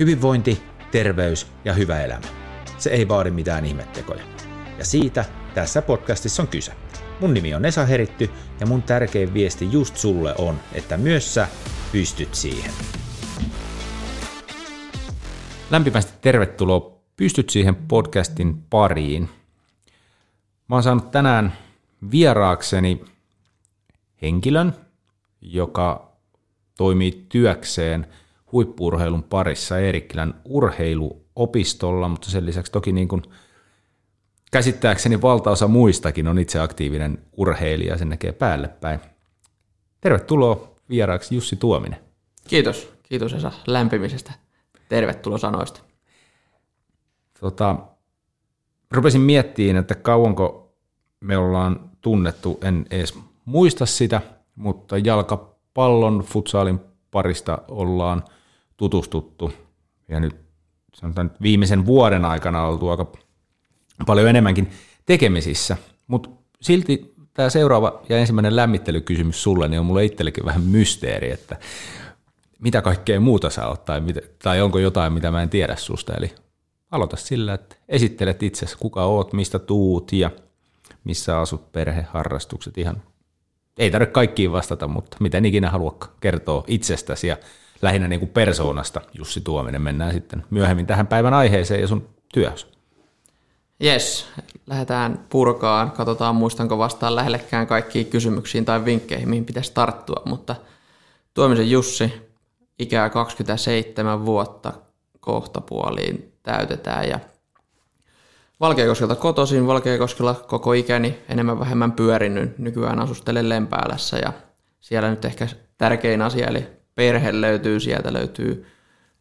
Hyvinvointi, terveys ja hyvä elämä. Se ei vaadi mitään ihmettekoja. Ja siitä tässä podcastissa on kyse. Mun nimi on Esa Heritty ja mun tärkein viesti just sulle on, että myös sä pystyt siihen. Lämpimästi tervetuloa Pystyt siihen podcastin pariin. Mä oon saanut tänään vieraakseni henkilön, joka toimii työkseen huippuurheilun parissa Eerikkilän urheiluopistolla, mutta sen lisäksi toki niin kuin käsittääkseni valtaosa muistakin on itse aktiivinen urheilija, sen näkee päälle päin. Tervetuloa vieraaksi Jussi Tuominen. Kiitos, kiitos Esa lämpimisestä tervetuloa sanoista. Tota, rupesin miettimään, että kauanko me ollaan tunnettu, en edes muista sitä, mutta jalkapallon, futsaalin parista ollaan tutustuttu. Ja nyt sanotaan, että viimeisen vuoden aikana on oltu aika paljon enemmänkin tekemisissä. Mutta silti tämä seuraava ja ensimmäinen lämmittelykysymys sulle niin on mulle itsellekin vähän mysteeri, että mitä kaikkea muuta sä oot, tai, mitä, tai onko jotain, mitä mä en tiedä susta. Eli aloita sillä, että esittelet itsesi, kuka oot, mistä tuut ja missä asut, perhe, harrastukset, ihan ei tarvitse kaikkiin vastata, mutta miten ikinä haluat kertoa itsestäsi ja lähinnä niin kuin persoonasta, Jussi Tuominen. Mennään sitten myöhemmin tähän päivän aiheeseen ja sun työhön. Yes, lähdetään purkaan. Katsotaan, muistanko vastaan lähellekään kaikkiin kysymyksiin tai vinkkeihin, mihin pitäisi tarttua. Mutta Tuomisen Jussi, ikää 27 vuotta kohta puoliin täytetään ja Valkeakoskelta kotoisin, Valkeakoskella koko ikäni enemmän vähemmän pyörinyt, nykyään asustelen Lempäälässä ja siellä nyt ehkä tärkein asia, eli perhe löytyy sieltä, löytyy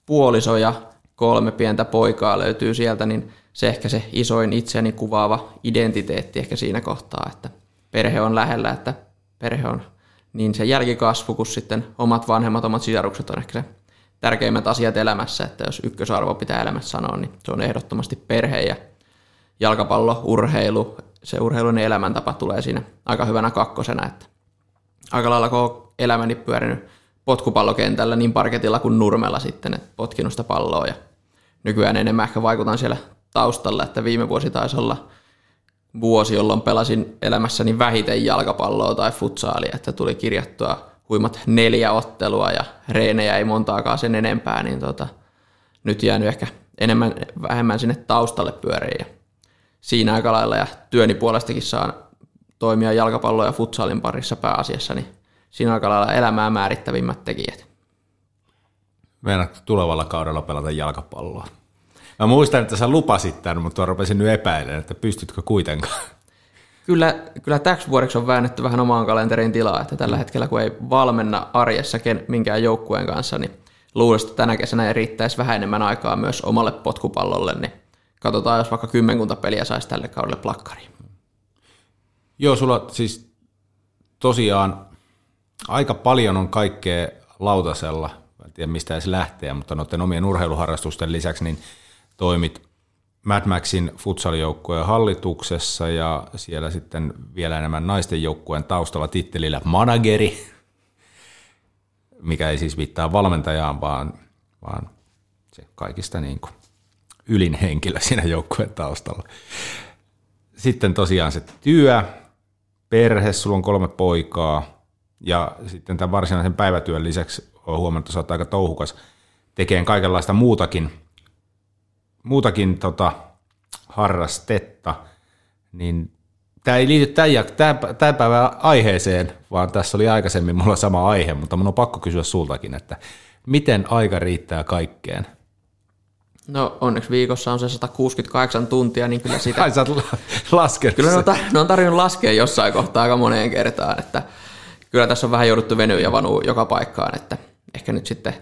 puoliso ja kolme pientä poikaa löytyy sieltä, niin se ehkä se isoin itseäni kuvaava identiteetti ehkä siinä kohtaa, että perhe on lähellä, että perhe on niin se jälkikasvu kuin sitten omat vanhemmat, omat sisarukset on ehkä se tärkeimmät asiat elämässä, että jos ykkösarvo pitää elämässä sanoa, niin se on ehdottomasti perhe ja jalkapallo, urheilu, se urheilun elämäntapa tulee siinä aika hyvänä kakkosena, että aika lailla koko elämäni pyörinyt potkupallokentällä niin parketilla kuin nurmella sitten, että potkinut sitä palloa ja nykyään enemmän ehkä vaikutan siellä taustalla, että viime vuosi taisi olla vuosi, jolloin pelasin elämässäni vähiten jalkapalloa tai futsaalia, että tuli kirjattua huimat neljä ottelua ja reenejä ei montaakaan sen enempää, niin tota, nyt jäänyt ehkä enemmän, vähemmän sinne taustalle pyöriin siinä aika lailla ja työni puolestakin saan toimia jalkapallo- ja futsalin parissa pääasiassa, niin siinä aika lailla elämää määrittävimmät tekijät. Meinaatko tulevalla kaudella pelata jalkapalloa? Mä muistan, että sä lupasit tämän, mutta rupesin nyt epäilemään, että pystytkö kuitenkaan. Kyllä, kyllä täksi vuodeksi on väännetty vähän omaan kalenteriin tilaa, että tällä hetkellä kun ei valmenna arjessa minkään joukkueen kanssa, niin luulisin, että tänä kesänä riittäisi vähän enemmän aikaa myös omalle potkupallolle, niin Katsotaan, jos vaikka kymmenkunta peliä saisi tälle kaudelle plakkariin. Joo, sulla siis tosiaan aika paljon on kaikkea lautasella. En tiedä, mistä edes lähtee, mutta noiden omien urheiluharrastusten lisäksi niin toimit Mad Maxin futsalijoukkueen hallituksessa ja siellä sitten vielä enemmän naisten joukkueen taustalla tittelillä manageri, mikä ei siis viittaa valmentajaan, vaan, vaan se kaikista niin kuin ylin henkilö siinä joukkueen taustalla. Sitten tosiaan se työ, perhe, sulla on kolme poikaa ja sitten tämän varsinaisen päivätyön lisäksi on huomannut, että aika touhukas tekemään kaikenlaista muutakin, muutakin tota, harrastetta, niin tämä ei liity tämän, tämän päivän aiheeseen, vaan tässä oli aikaisemmin mulla sama aihe, mutta mun on pakko kysyä sultakin, että miten aika riittää kaikkeen? No onneksi viikossa on se 168 tuntia, niin kyllä sitä... Ai sä oot laskenut Kyllä ne on, ta- ne on tarvinnut laskea jossain kohtaa aika moneen kertaan, että kyllä tässä on vähän jouduttu venyä ja vanua joka paikkaan, että ehkä nyt sitten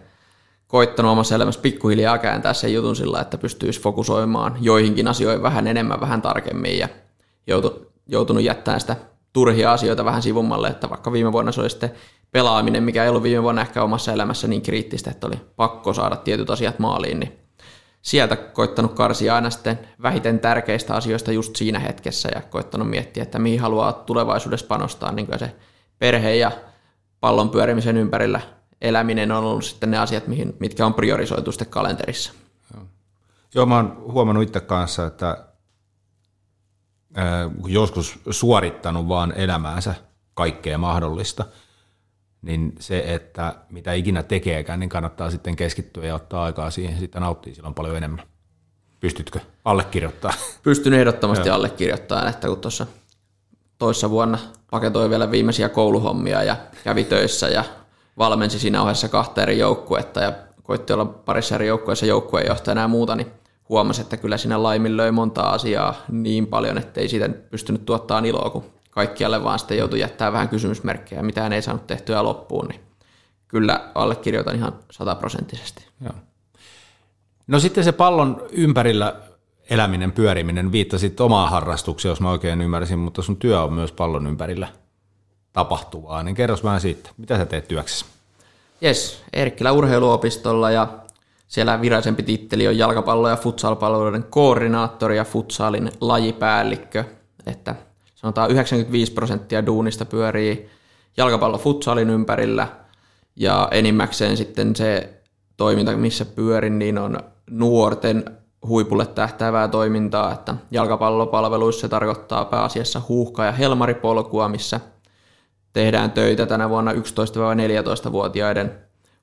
koittanut omassa elämässä pikkuhiljaa kääntää sen jutun sillä, että pystyisi fokusoimaan joihinkin asioihin vähän enemmän, vähän tarkemmin ja joutu, joutunut jättämään sitä turhia asioita vähän sivummalle, että vaikka viime vuonna se oli sitten pelaaminen, mikä ei ollut viime vuonna ehkä omassa elämässä niin kriittistä, että oli pakko saada tietyt asiat maaliin, niin sieltä koittanut karsia aina sitten vähiten tärkeistä asioista just siinä hetkessä ja koittanut miettiä, että mihin haluaa tulevaisuudessa panostaa, niin kuin se perhe ja pallon pyörimisen ympärillä eläminen on ollut sitten ne asiat, mihin, mitkä on priorisoitu sitten kalenterissa. Joo, Joo mä oon huomannut itse kanssa, että joskus suorittanut vaan elämäänsä kaikkea mahdollista, niin se, että mitä ikinä tekeekään, niin kannattaa sitten keskittyä ja ottaa aikaa siihen, sitten nauttii silloin paljon enemmän. Pystytkö allekirjoittamaan? Pystyn ehdottomasti allekirjoittamaan, että kun tuossa toissa vuonna paketoi vielä viimeisiä kouluhommia ja kävi töissä ja valmensi siinä ohessa kahta eri joukkuetta ja koitti olla parissa eri joukkueessa joukkueenjohtajana ja muuta, niin huomasi, että kyllä siinä laiminlöi monta asiaa niin paljon, että ei siitä pystynyt tuottaa iloa, kun kaikkialle vaan sitten joutui jättää vähän kysymysmerkkejä ja mitään ei saanut tehtyä loppuun, niin kyllä allekirjoitan ihan sataprosenttisesti. Joo. No sitten se pallon ympärillä eläminen, pyöriminen, viittasit omaa harrastukseen, jos mä oikein ymmärsin, mutta sun työ on myös pallon ympärillä tapahtuvaa, niin kerros vähän siitä, mitä sä teet työksessä? Jes, Erkkilä urheiluopistolla ja siellä virallisempi titteli on jalkapallo- ja futsalpalveluiden koordinaattori ja futsalin lajipäällikkö, että sanotaan 95 prosenttia duunista pyörii jalkapallo futsalin ympärillä ja enimmäkseen sitten se toiminta, missä pyörin, niin on nuorten huipulle tähtäävää toimintaa, että jalkapallopalveluissa se tarkoittaa pääasiassa huuhka- ja helmaripolkua, missä tehdään töitä tänä vuonna 11-14-vuotiaiden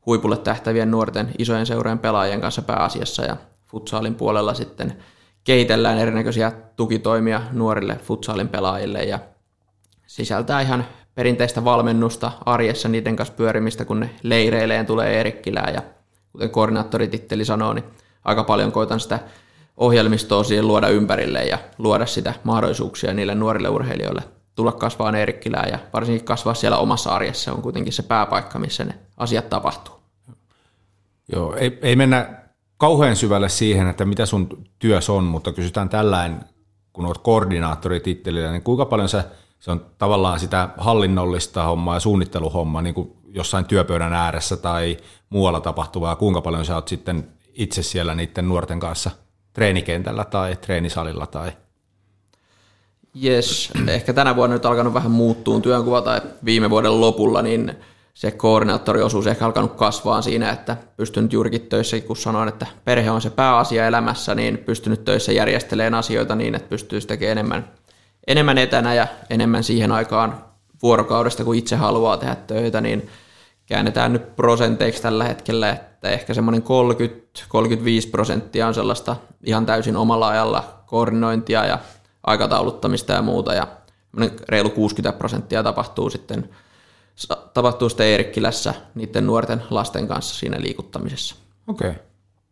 huipulle tähtävien nuorten isojen seurojen pelaajien kanssa pääasiassa ja futsaalin puolella sitten kehitellään erinäköisiä tukitoimia nuorille futsaalin pelaajille ja sisältää ihan perinteistä valmennusta arjessa niiden kanssa pyörimistä, kun ne leireileen tulee Erikkilää ja kuten koordinaattorititteli sanoo, niin aika paljon koitan sitä ohjelmistoa siihen luoda ympärille ja luoda sitä mahdollisuuksia niille nuorille urheilijoille tulla kasvaa Eerikkilään ja varsinkin kasvaa siellä omassa arjessa on kuitenkin se pääpaikka, missä ne asiat tapahtuu. Joo, ei, ei mennä kauhean syvälle siihen, että mitä sun työs on, mutta kysytään tällainen, kun olet koordinaattori tittelillä, niin kuinka paljon se, se on tavallaan sitä hallinnollista hommaa ja suunnitteluhommaa niin kuin jossain työpöydän ääressä tai muualla tapahtuvaa, kuinka paljon sä oot sitten itse siellä niiden nuorten kanssa treenikentällä tai treenisalilla tai Jes, ehkä tänä vuonna nyt alkanut vähän muuttua työnkuva tai viime vuoden lopulla, niin se koordinaattoriosuus ehkä alkanut kasvaa siinä, että pystynyt juurikin töissä, kun sanoin, että perhe on se pääasia elämässä, niin pystynyt töissä järjestelemään asioita niin, että pystyisi tekemään enemmän, enemmän etänä ja enemmän siihen aikaan vuorokaudesta, kun itse haluaa tehdä töitä, niin käännetään nyt prosenteiksi tällä hetkellä, että ehkä semmoinen 30-35 prosenttia on sellaista ihan täysin omalla ajalla koordinointia ja aikatauluttamista ja muuta, ja reilu 60 prosenttia tapahtuu sitten, tapahtuu sitten Eerikkilässä niiden nuorten lasten kanssa siinä liikuttamisessa. Okei. Okay.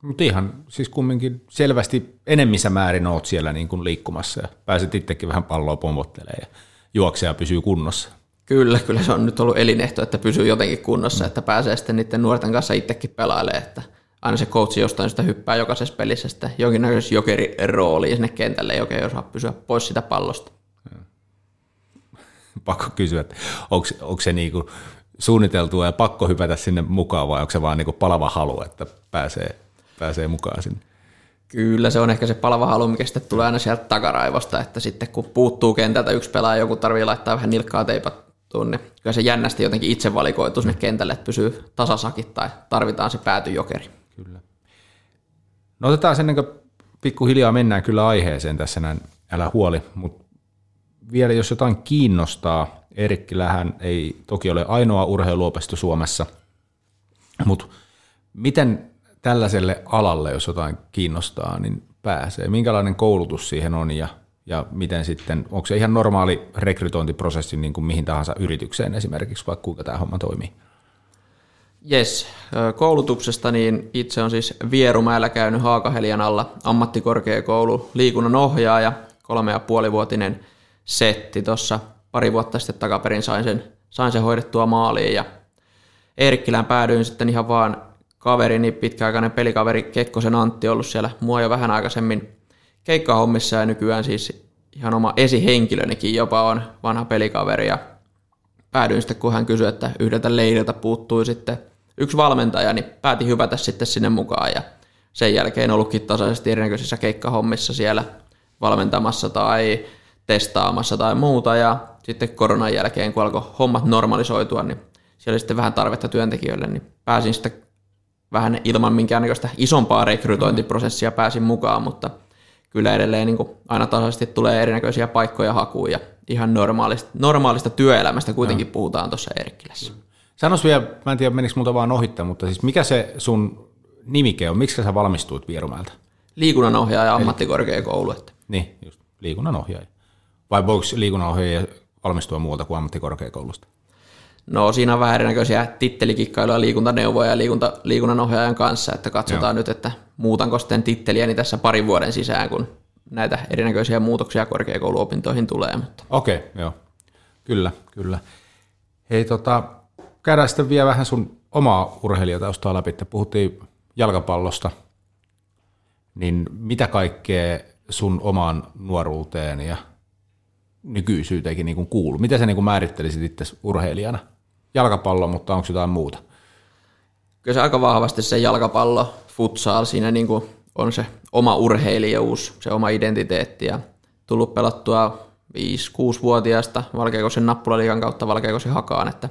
Mutta ihan siis kumminkin selvästi enemmissä määrin oot siellä niin kuin liikkumassa ja pääset itsekin vähän palloa pompottelemaan ja juoksee ja pysyy kunnossa. Kyllä, kyllä se on nyt ollut elinehto, että pysyy jotenkin kunnossa, että pääsee sitten niiden nuorten kanssa itsekin pelailemaan, että aina se coachi jostain sitä hyppää jokaisessa pelissä sitten jonkinnäköisessä jokerirooliin sinne kentälle, joka ei osaa pysyä pois sitä pallosta. Pakko kysyä, että onko, onko se niinku suunniteltua ja pakko hypätä sinne mukaan vai onko se vaan niinku palava halu, että pääsee, pääsee mukaan sinne? Kyllä se on ehkä se palava halu, mikä sitten tulee aina sieltä takaraivosta, että sitten kun puuttuu kentältä yksi pelaaja, joku tarvii laittaa vähän nilkkaa teipattuun, niin kyllä se jännästi jotenkin itse valikoituu sinne kentälle, että pysyy tasasakit tai tarvitaan se päätyjokeri. Kyllä. No otetaan sen, niin pikkuhiljaa mennään kyllä aiheeseen tässä näin, älä huoli, mutta vielä jos jotain kiinnostaa, Erikkilähän ei toki ole ainoa urheiluopisto Suomessa, mutta miten tällaiselle alalle, jos jotain kiinnostaa, niin pääsee? Minkälainen koulutus siihen on ja, ja miten sitten, onko se ihan normaali rekrytointiprosessi niin kuin mihin tahansa yritykseen esimerkiksi, vaikka kuinka tämä homma toimii? Jes, koulutuksesta niin itse on siis Vierumäellä käynyt Haakahelian alla ammattikorkeakoulu liikunnan ohjaaja, kolme ja puolivuotinen setti tuossa pari vuotta sitten takaperin sain sen, sain sen hoidettua maaliin ja Eerikkilään päädyin sitten ihan vaan kaverini, pitkäaikainen pelikaveri Kekkosen Antti ollut siellä mua jo vähän aikaisemmin keikkahommissa ja nykyään siis ihan oma esihenkilönikin jopa on vanha pelikaveri ja päädyin sitten, kun hän kysyi, että yhdeltä leiriltä puuttui sitten yksi valmentaja, niin päätin hypätä sitten sinne mukaan ja sen jälkeen ollutkin tasaisesti erinäköisissä keikkahommissa siellä valmentamassa tai testaamassa tai muuta ja sitten koronan jälkeen, kun alkoi hommat normalisoitua, niin siellä oli sitten vähän tarvetta työntekijöille, niin pääsin sitten vähän ilman minkäännäköistä isompaa rekrytointiprosessia pääsin mukaan, mutta kyllä edelleen niin kuin aina tasaisesti tulee erinäköisiä paikkoja hakuun ja ihan normaalista, normaalista työelämästä kuitenkin no. puhutaan tuossa Eerikkilässä. Sanois vielä, mä en tiedä menikö multa vaan ohittaa, mutta siis mikä se sun nimike on, miksi sä valmistuit Vierumäeltä? Liikunnanohjaaja ammattikorkeakoulu. Että. Niin, just liikunnanohjaaja. Vai voiko liikunnanohjaaja valmistua muualta kuin ammattikorkeakoulusta? No siinä on vähän erinäköisiä tittelikikkailuja liikuntaneuvoja ja liikunta, liikunnanohjaajan kanssa, että katsotaan Joo. nyt, että muutanko sitten titteliäni tässä parin vuoden sisään, kun näitä erinäköisiä muutoksia korkeakouluopintoihin tulee. Mutta. Okei, joo. Kyllä, kyllä. Hei, tota, käydään sitten vielä vähän sun omaa urheilijataustaa läpi. Puhuttiin jalkapallosta, niin mitä kaikkea sun omaan nuoruuteen ja nykyisyyteenkin niin kuuluu? Miten sä niin määrittelisit itse urheilijana? Jalkapallo, mutta onko jotain muuta? Kyllä se aika vahvasti se jalkapallo, futsal, siinä niin kuin on se oma urheilijuus, se oma identiteetti ja tullut pelattua 5-6-vuotiaasta Valkeakosen nappulaliikan kautta Valkeakosen hakaan, että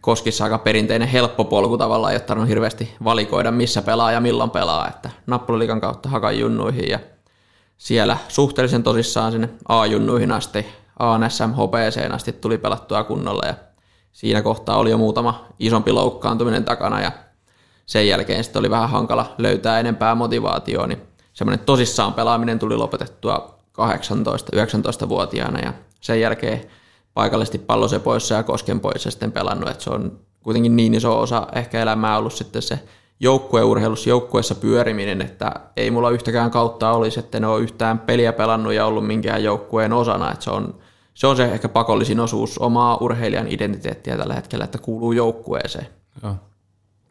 Koskissa aika perinteinen helppo polku tavallaan, ei ottanut hirveästi valikoida, missä pelaa ja milloin pelaa, että nappulaliikan kautta hakan junnuihin ja siellä suhteellisen tosissaan sinne A-junnuihin asti, ANSM HPC asti tuli pelattua kunnolla ja siinä kohtaa oli jo muutama isompi loukkaantuminen takana ja sen jälkeen sitten oli vähän hankala löytää enempää motivaatioa, niin semmoinen tosissaan pelaaminen tuli lopetettua 18-19-vuotiaana ja sen jälkeen paikallisesti pallosepoissa ja koskenpoissa sitten pelannut, että se on kuitenkin niin iso osa ehkä elämää ollut sitten se joukkueurheilussa, joukkueessa pyöriminen, että ei mulla yhtäkään kautta olisi, että ne ole yhtään peliä pelannut ja ollut minkään joukkueen osana, että se on, se on se ehkä pakollisin osuus omaa urheilijan identiteettiä tällä hetkellä, että kuuluu joukkueeseen. Joo.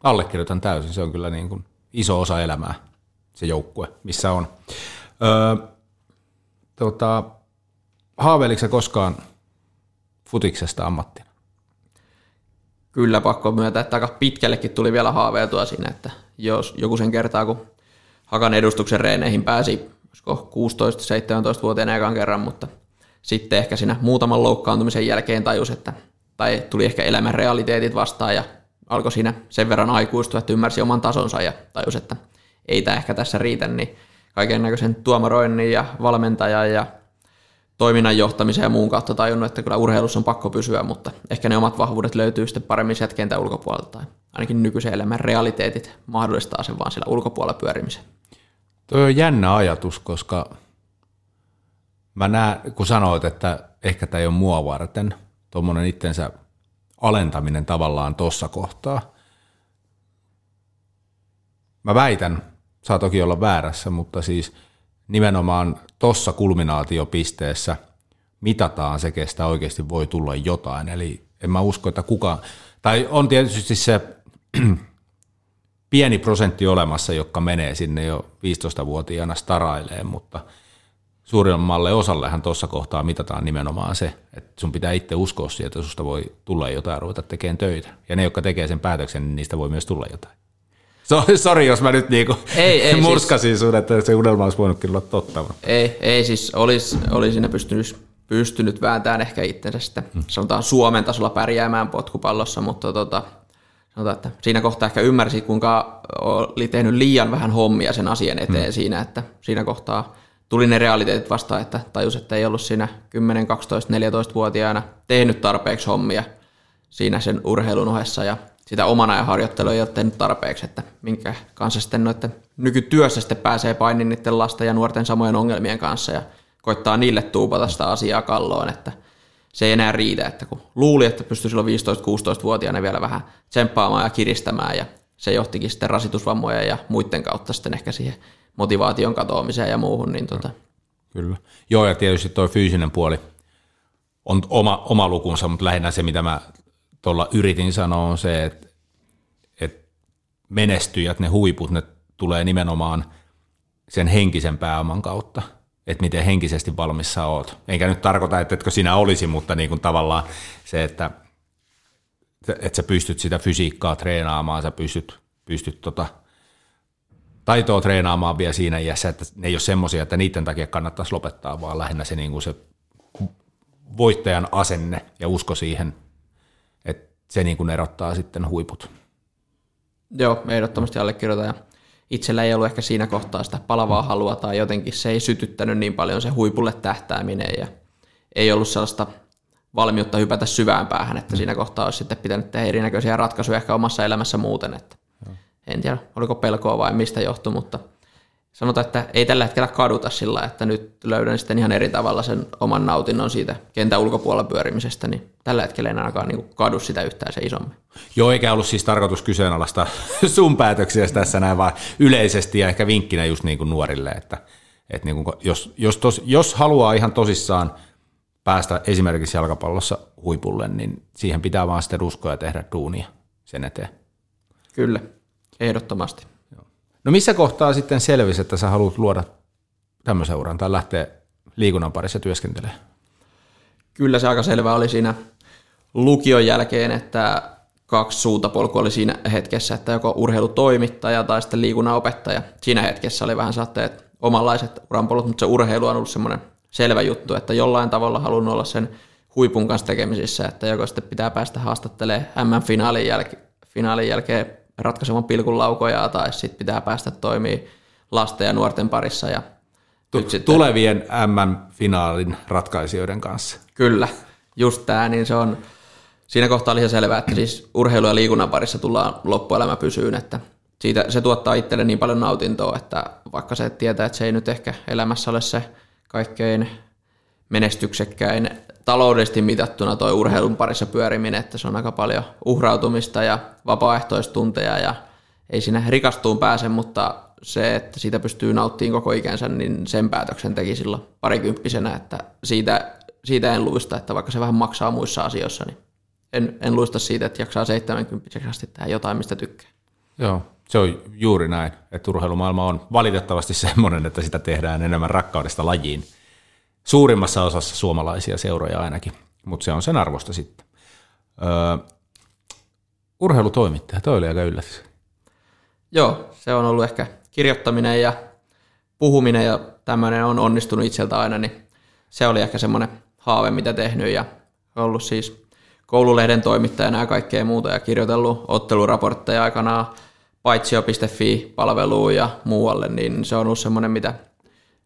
Allekirjoitan täysin, se on kyllä niin kuin iso osa elämää, se joukkue, missä on. Öö, tota, haaveiliko koskaan futiksesta ammattina? Kyllä, pakko myöntää, että aika pitkällekin tuli vielä haaveiltua siinä, että jos joku sen kertaa, kun Hakan edustuksen reeneihin pääsi 16-17-vuotiaana ekan kerran, mutta sitten ehkä siinä muutaman loukkaantumisen jälkeen tajus, että, tai tuli ehkä elämän realiteetit vastaan ja alkoi siinä sen verran aikuistua, että ymmärsi oman tasonsa ja tajus, että ei tämä ehkä tässä riitä, niin kaiken näköisen tuomaroinnin ja valmentajan ja toiminnan johtamisen ja muun kautta tajunnut, että kyllä urheilussa on pakko pysyä, mutta ehkä ne omat vahvuudet löytyy sitten paremmin sieltä kentän ulkopuolelta tai ainakin nykyisen elämän realiteetit mahdollistaa sen vaan siellä ulkopuolella pyörimisen. Tuo on jännä ajatus, koska mä näen, kun sanoit, että ehkä tämä ei ole mua varten, tuommoinen itsensä alentaminen tavallaan tuossa kohtaa. Mä väitän, saa toki olla väärässä, mutta siis – nimenomaan tuossa kulminaatiopisteessä mitataan se, kestä oikeasti voi tulla jotain. Eli en mä usko, että kuka, tai on tietysti se pieni prosentti olemassa, joka menee sinne jo 15-vuotiaana staraileen, mutta suurimmalle osallehan tuossa kohtaa mitataan nimenomaan se, että sun pitää itse uskoa siihen, että susta voi tulla jotain ja ruveta tekemään töitä. Ja ne, jotka tekee sen päätöksen, niin niistä voi myös tulla jotain. Sori, jos mä nyt niinku ei, ei, murskasin siis, sun, että se unelma olisi voinut kyllä olla totta. Ei, ei siis olisi, olisi siinä pystynyt, pystynyt vääntämään ehkä itsensä sitten, hmm. sanotaan Suomen tasolla pärjäämään potkupallossa, mutta tota, sanotaan, että siinä kohtaa ehkä ymmärsi, kuinka oli tehnyt liian vähän hommia sen asian eteen hmm. siinä, että siinä kohtaa tuli ne realiteetit vastaan, että tajus, että ei ollut siinä 10, 12, 14-vuotiaana tehnyt tarpeeksi hommia siinä sen urheilun ohessa ja sitä oman ajan harjoittelua ei ole tehnyt tarpeeksi, että minkä kanssa sitten noiden nykytyössä sitten pääsee painin niiden lasten ja nuorten samojen ongelmien kanssa ja koittaa niille tuupata sitä asiaa kalloon, että se ei enää riitä, että kun luuli, että pystyy silloin 15-16-vuotiaana vielä vähän tsemppaamaan ja kiristämään ja se johtikin sitten rasitusvammoja ja muiden kautta sitten ehkä siihen motivaation katoamiseen ja muuhun. Niin tota. Kyllä. Joo, ja tietysti tuo fyysinen puoli on oma, oma lukunsa, mutta lähinnä se, mitä mä tuolla yritin sanoa, on se, että, että menestyjät, ne huiput, ne tulee nimenomaan sen henkisen pääoman kautta, että miten henkisesti valmis sä oot. Enkä nyt tarkoita, että etkö sinä olisi, mutta niin kuin tavallaan se, että, että sä pystyt sitä fysiikkaa treenaamaan, sä pystyt, pystyt tota, taitoa treenaamaan vielä siinä iässä, että ne ei ole semmoisia, että niiden takia kannattaisi lopettaa, vaan lähinnä se, niin kuin se voittajan asenne ja usko siihen se niin kuin erottaa sitten huiput. Joo, ehdottomasti allekirjoitan. Ja itsellä ei ollut ehkä siinä kohtaa sitä palavaa halua tai jotenkin se ei sytyttänyt niin paljon se huipulle tähtääminen ja ei ollut sellaista valmiutta hypätä syvään päähän, että siinä kohtaa olisi sitten pitänyt tehdä erinäköisiä ratkaisuja ehkä omassa elämässä muuten. Että en tiedä, oliko pelkoa vai mistä johtui, mutta sanotaan, että ei tällä hetkellä kaduta sillä, että nyt löydän sitten ihan eri tavalla sen oman nautinnon siitä kentän ulkopuolella pyörimisestä, niin tällä hetkellä en ainakaan niin kadu sitä yhtään se isommin. Joo, eikä ollut siis tarkoitus kyseenalaista sun päätöksiä tässä näin, vaan yleisesti ja ehkä vinkkinä just niin kuin nuorille, että, että niin kuin jos, jos, tos, jos haluaa ihan tosissaan päästä esimerkiksi jalkapallossa huipulle, niin siihen pitää vaan sitten uskoa ja tehdä duunia sen eteen. Kyllä, ehdottomasti. No missä kohtaa sitten selvisi, että sä haluat luoda tämmöisen uran tai lähteä liikunnan parissa työskentelemään? Kyllä se aika selvä oli siinä lukion jälkeen, että kaksi suuntapolkua oli siinä hetkessä, että joko urheilutoimittaja tai sitten liikunnanopettaja. Siinä hetkessä oli vähän saatteet omanlaiset uranpolut, mutta se urheilu on ollut semmoinen selvä juttu, että jollain tavalla halunnut olla sen huipun kanssa tekemisissä, että joko sitten pitää päästä haastattelemaan M-finaalin jälkeen, finaalin jälkeen ratkaisemaan pilkun laukoja tai sitten pitää päästä toimii lasten ja nuorten parissa. Ja tu- sitten, tulevien M-finaalin ratkaisijoiden kanssa. Kyllä, just tämä, niin se on, siinä kohtaa oli ihan selvää, että siis urheilu- ja liikunnan parissa tullaan loppuelämä pysyyn, että siitä, se tuottaa itselle niin paljon nautintoa, että vaikka se tietää, että se ei nyt ehkä elämässä ole se kaikkein menestyksekkäin taloudellisesti mitattuna toi urheilun parissa pyöriminen, että se on aika paljon uhrautumista ja vapaaehtoistunteja ja ei siinä rikastuun pääse, mutta se, että siitä pystyy nauttimaan koko ikänsä, niin sen päätöksen teki silloin parikymppisenä, että siitä, siitä en luista, että vaikka se vähän maksaa muissa asioissa, niin en, en luista siitä, että jaksaa 70 asti tehdä jotain, mistä tykkää. Joo, se on juuri näin, että urheilumaailma on valitettavasti semmoinen, että sitä tehdään enemmän rakkaudesta lajiin Suurimmassa osassa suomalaisia seuroja ainakin, mutta se on sen arvosta sitten. Öö, urheilutoimittaja, toi oli aika yllätys. Joo, se on ollut ehkä kirjoittaminen ja puhuminen ja tämmöinen on onnistunut itseltä aina, niin se oli ehkä semmoinen haave, mitä tehnyt ja ollut siis koululehden toimittajana ja kaikkea muuta ja kirjoitellut otteluraportteja aikanaan paitsio.fi-palveluun ja muualle, niin se on ollut semmoinen, mitä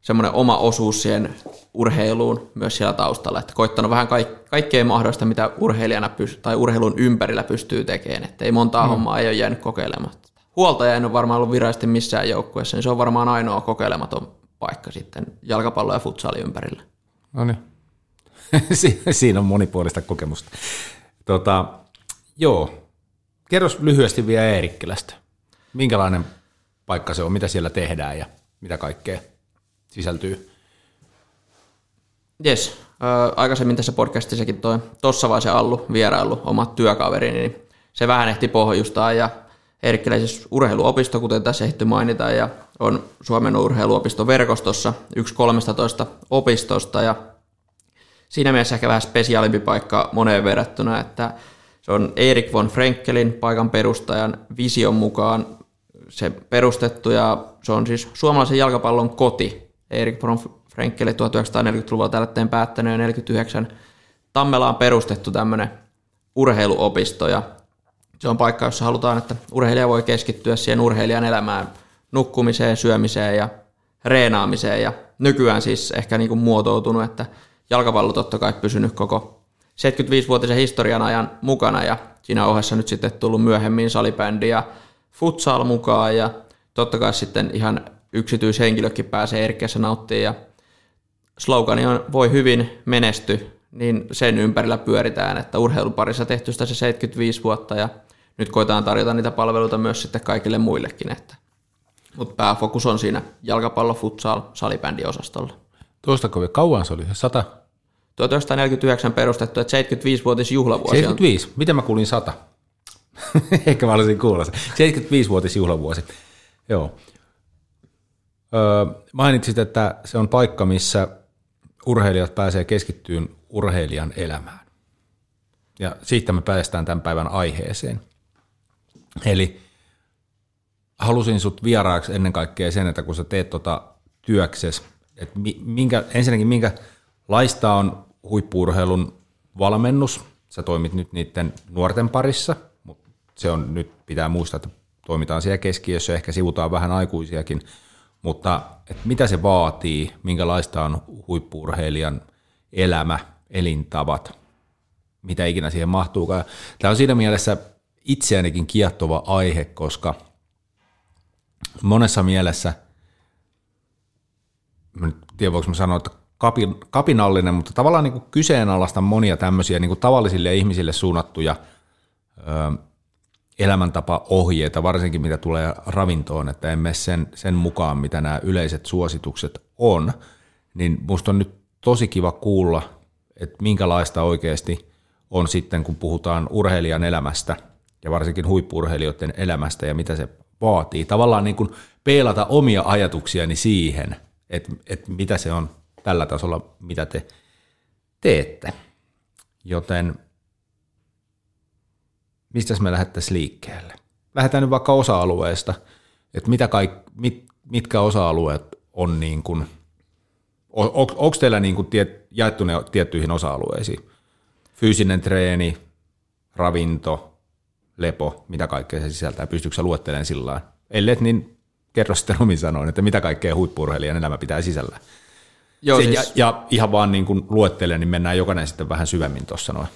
semmoinen oma osuus siihen urheiluun myös siellä taustalla, että koittanut vähän kaik- kaikkea mahdollista, mitä urheilijana pyst- tai urheilun ympärillä pystyy tekemään, että ei montaa mm. hommaa ei ole jäänyt kokeilematta. Huoltaja ei ole varmaan ollut virallisesti missään joukkueessa, niin se on varmaan ainoa kokeilematon paikka sitten jalkapallo- ja futsali ympärillä. No niin. Siinä on monipuolista kokemusta. Tota, joo. Kerros lyhyesti vielä Eerikkilästä. Minkälainen paikka se on, mitä siellä tehdään ja mitä kaikkea sisältyy. Jes, aikaisemmin tässä podcastissakin toi tuossa vai se Allu vierailu, oma työkaveri, niin se vähän ehti pohjustaa ja Eerikkiläisessä urheiluopisto, kuten tässä ehti mainita, ja on Suomen urheiluopiston verkostossa yksi 13 opistosta, ja siinä mielessä ehkä vähän spesiaalimpi paikka moneen verrattuna, että se on Erik von Frenkelin paikan perustajan vision mukaan se perustettu, ja se on siis suomalaisen jalkapallon koti, Erik von Frenkeli 1940-luvulla täältä päättänyt ja 49 Tammelaan perustettu tämmöinen urheiluopisto. Ja se on paikka, jossa halutaan, että urheilija voi keskittyä siihen urheilijan elämään, nukkumiseen, syömiseen ja reenaamiseen. Ja nykyään siis ehkä niin kuin muotoutunut, että jalkapallo totta kai pysynyt koko 75-vuotisen historian ajan mukana. Ja siinä ohessa nyt sitten tullut myöhemmin salibändi ja futsal mukaan. Ja totta kai sitten ihan yksityishenkilökin pääsee Erkkeessä nauttimaan ja slogani on voi hyvin menesty, niin sen ympärillä pyöritään, että urheiluparissa tehty sitä se 75 vuotta ja nyt koetaan tarjota niitä palveluita myös sitten kaikille muillekin, että mutta pääfokus on siinä jalkapallo, futsal, salibändiosastolla. Tuosta kovin kauan se oli, 100? 1949 perustettu, että 75-vuotis juhlavuosi 75? On. Miten mä kuulin 100? Ehkä mä olisin kuulla se. 75-vuotis juhlavuosi. Joo. Öö, mainitsit, että se on paikka, missä urheilijat pääsee keskittyyn urheilijan elämään. Ja siitä me päästään tämän päivän aiheeseen. Eli halusin sut vieraaksi ennen kaikkea sen, että kun sä teet tota työkses, että minkä, ensinnäkin minkä laista on huippuurheilun valmennus sä toimit nyt niiden nuorten parissa, mutta se on nyt, pitää muistaa, että toimitaan siellä keskiössä, ehkä sivutaan vähän aikuisiakin, mutta että mitä se vaatii, minkälaista on huippuurheilijan elämä, elintavat, mitä ikinä siihen mahtuukaan. Tämä on siinä mielessä itseänikin kiehtova aihe, koska monessa mielessä, en tiedä voiko sanoa, että kapinallinen, mutta tavallaan niin kuin kyseenalaista monia tämmöisiä niin kuin tavallisille ihmisille suunnattuja elämäntapa-ohjeita, varsinkin mitä tulee ravintoon, että emme sen, sen mukaan, mitä nämä yleiset suositukset on, niin musta on nyt tosi kiva kuulla, että minkälaista oikeasti on sitten, kun puhutaan urheilijan elämästä ja varsinkin huippurheilijoiden elämästä ja mitä se vaatii. Tavallaan niin kuin peilata omia ajatuksiani siihen, että, että mitä se on tällä tasolla, mitä te teette. Joten mistä me lähdettäisiin liikkeelle? Lähdetään nyt vaikka osa-alueesta, että mitä kaik, mit, mitkä osa-alueet on niin kuin, on, onko teillä niin kuin tiet, jaettu ne tiettyihin osa-alueisiin? Fyysinen treeni, ravinto, lepo, mitä kaikkea se sisältää, pystyykö sä luettelemaan sillä Ellei, niin kerro sitten omin sanoin, että mitä kaikkea huippurheilijan elämä pitää sisällä. Joo, siis, ja, ja, ihan vaan niin kuin luettelen, niin mennään jokainen sitten vähän syvemmin tuossa noin.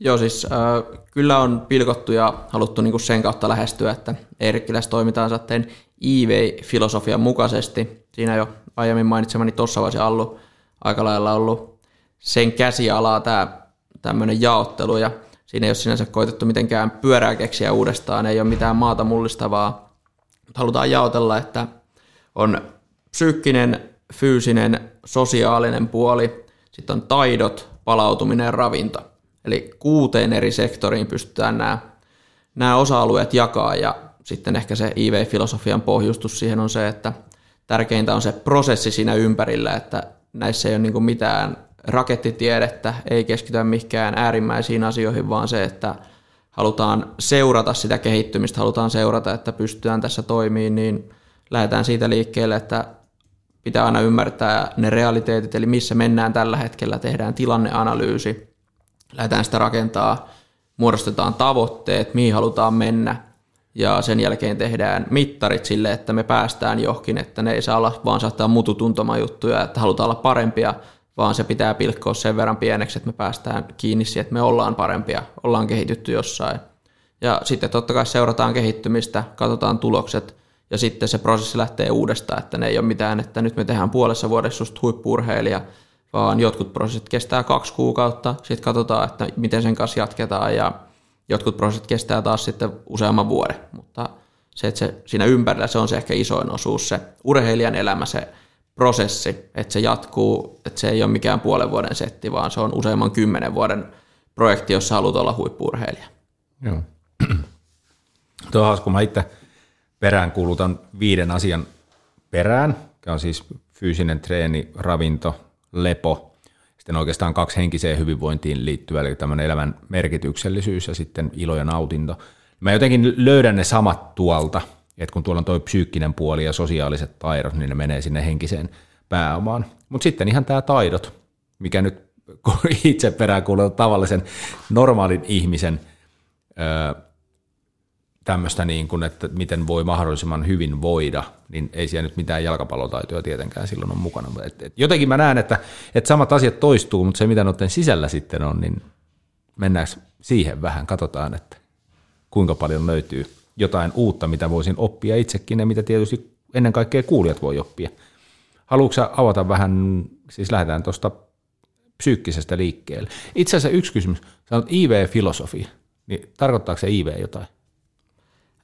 Joo, siis äh, kyllä on pilkottu ja haluttu niin kuin sen kautta lähestyä, että Eerikkilässä toimitaan satteen EV-filosofian mukaisesti. Siinä jo aiemmin mainitsemani tuossa voisi ollut aika lailla ollut sen käsialaa tämä tämmöinen jaottelu ja siinä ei ole sinänsä koitettu mitenkään pyörää keksiä uudestaan, ei ole mitään maata mullistavaa, mutta halutaan jaotella, että on psyykkinen, fyysinen, sosiaalinen puoli, sitten on taidot, palautuminen ja ravinto – Eli kuuteen eri sektoriin pystytään nämä, nämä osa-alueet jakaa ja sitten ehkä se IV-filosofian pohjustus siihen on se, että tärkeintä on se prosessi siinä ympärillä, että näissä ei ole niin mitään rakettitiedettä, ei keskitytä mihinkään äärimmäisiin asioihin, vaan se, että halutaan seurata sitä kehittymistä, halutaan seurata, että pystytään tässä toimimaan, niin lähdetään siitä liikkeelle, että pitää aina ymmärtää ne realiteetit, eli missä mennään tällä hetkellä, tehdään tilanneanalyysi, lähdetään sitä rakentaa, muodostetaan tavoitteet, mihin halutaan mennä, ja sen jälkeen tehdään mittarit sille, että me päästään johonkin, että ne ei saa olla vaan saattaa mututuntoma juttuja, että halutaan olla parempia, vaan se pitää pilkkoa sen verran pieneksi, että me päästään kiinni siihen, että me ollaan parempia, ollaan kehitytty jossain. Ja sitten totta kai seurataan kehittymistä, katsotaan tulokset, ja sitten se prosessi lähtee uudestaan, että ne ei ole mitään, että nyt me tehdään puolessa vuodessa just huippuurheilija, vaan jotkut prosessit kestää kaksi kuukautta, sitten katsotaan, että miten sen kanssa jatketaan ja jotkut prosessit kestää taas sitten useamman vuoden, mutta se, että se, siinä ympärillä se on se ehkä isoin osuus, se urheilijan elämä, se prosessi, että se jatkuu, että se ei ole mikään puolen vuoden setti, vaan se on useamman kymmenen vuoden projekti, jossa haluat olla huippuurheilija. Joo. Tuo on hauska, mä itse perään kuulutan viiden asian perään, joka on siis fyysinen treeni, ravinto, lepo, sitten oikeastaan kaksi henkiseen hyvinvointiin liittyvä, eli tämmöinen elämän merkityksellisyys ja sitten ilo ja nautinto. Mä jotenkin löydän ne samat tuolta, että kun tuolla on toi psyykkinen puoli ja sosiaaliset taidot, niin ne menee sinne henkiseen pääomaan. Mutta sitten ihan tämä taidot, mikä nyt itse perään kuulee tavallisen normaalin ihmisen tämmöistä, niin kuin, että miten voi mahdollisimman hyvin voida, niin ei siellä nyt mitään jalkapallotaitoja tietenkään silloin on mukana. Et, et jotenkin mä näen, että, että samat asiat toistuu, mutta se mitä noiden sisällä sitten on, niin mennäänkö siihen vähän, katsotaan, että kuinka paljon löytyy jotain uutta, mitä voisin oppia itsekin ja mitä tietysti ennen kaikkea kuulijat voi oppia. Haluatko avata vähän, siis lähdetään tuosta psyykkisestä liikkeelle. Itse asiassa yksi kysymys, sanot IV-filosofia, niin tarkoittaako se IV jotain?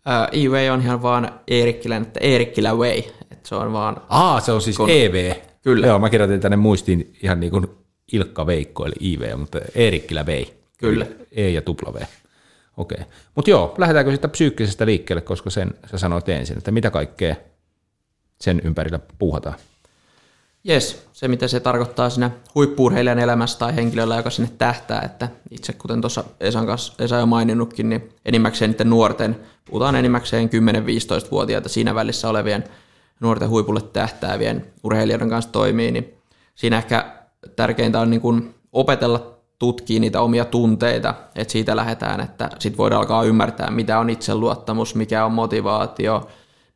Uh, E-Way on ihan vaan Eerikkilän, että Eerikkilä Way. Että se on vaan... Aa, se on siis kun... EV. Kyllä. Joo, mä kirjoitin tänne muistiin ihan niin kuin Ilkka Veikko, eli IV, mutta Eerikkilä Way. Kyllä. E ja W. Okei. Okay. Mutta joo, lähdetäänkö sitten psyykkisestä liikkeelle, koska sen sä sanoit ensin, että mitä kaikkea sen ympärillä puuhataan? Jes, se mitä se tarkoittaa siinä huippuurheilijan elämässä tai henkilöllä, joka sinne tähtää, että itse kuten tuossa Esan kanssa Esa jo maininnutkin, niin enimmäkseen niiden nuorten, puhutaan enimmäkseen 10-15-vuotiaita siinä välissä olevien nuorten huipulle tähtäävien urheilijoiden kanssa toimii, niin siinä ehkä tärkeintä on niin kuin opetella tutkii niitä omia tunteita, että siitä lähdetään, että sitten voidaan alkaa ymmärtää, mitä on itseluottamus, mikä on motivaatio,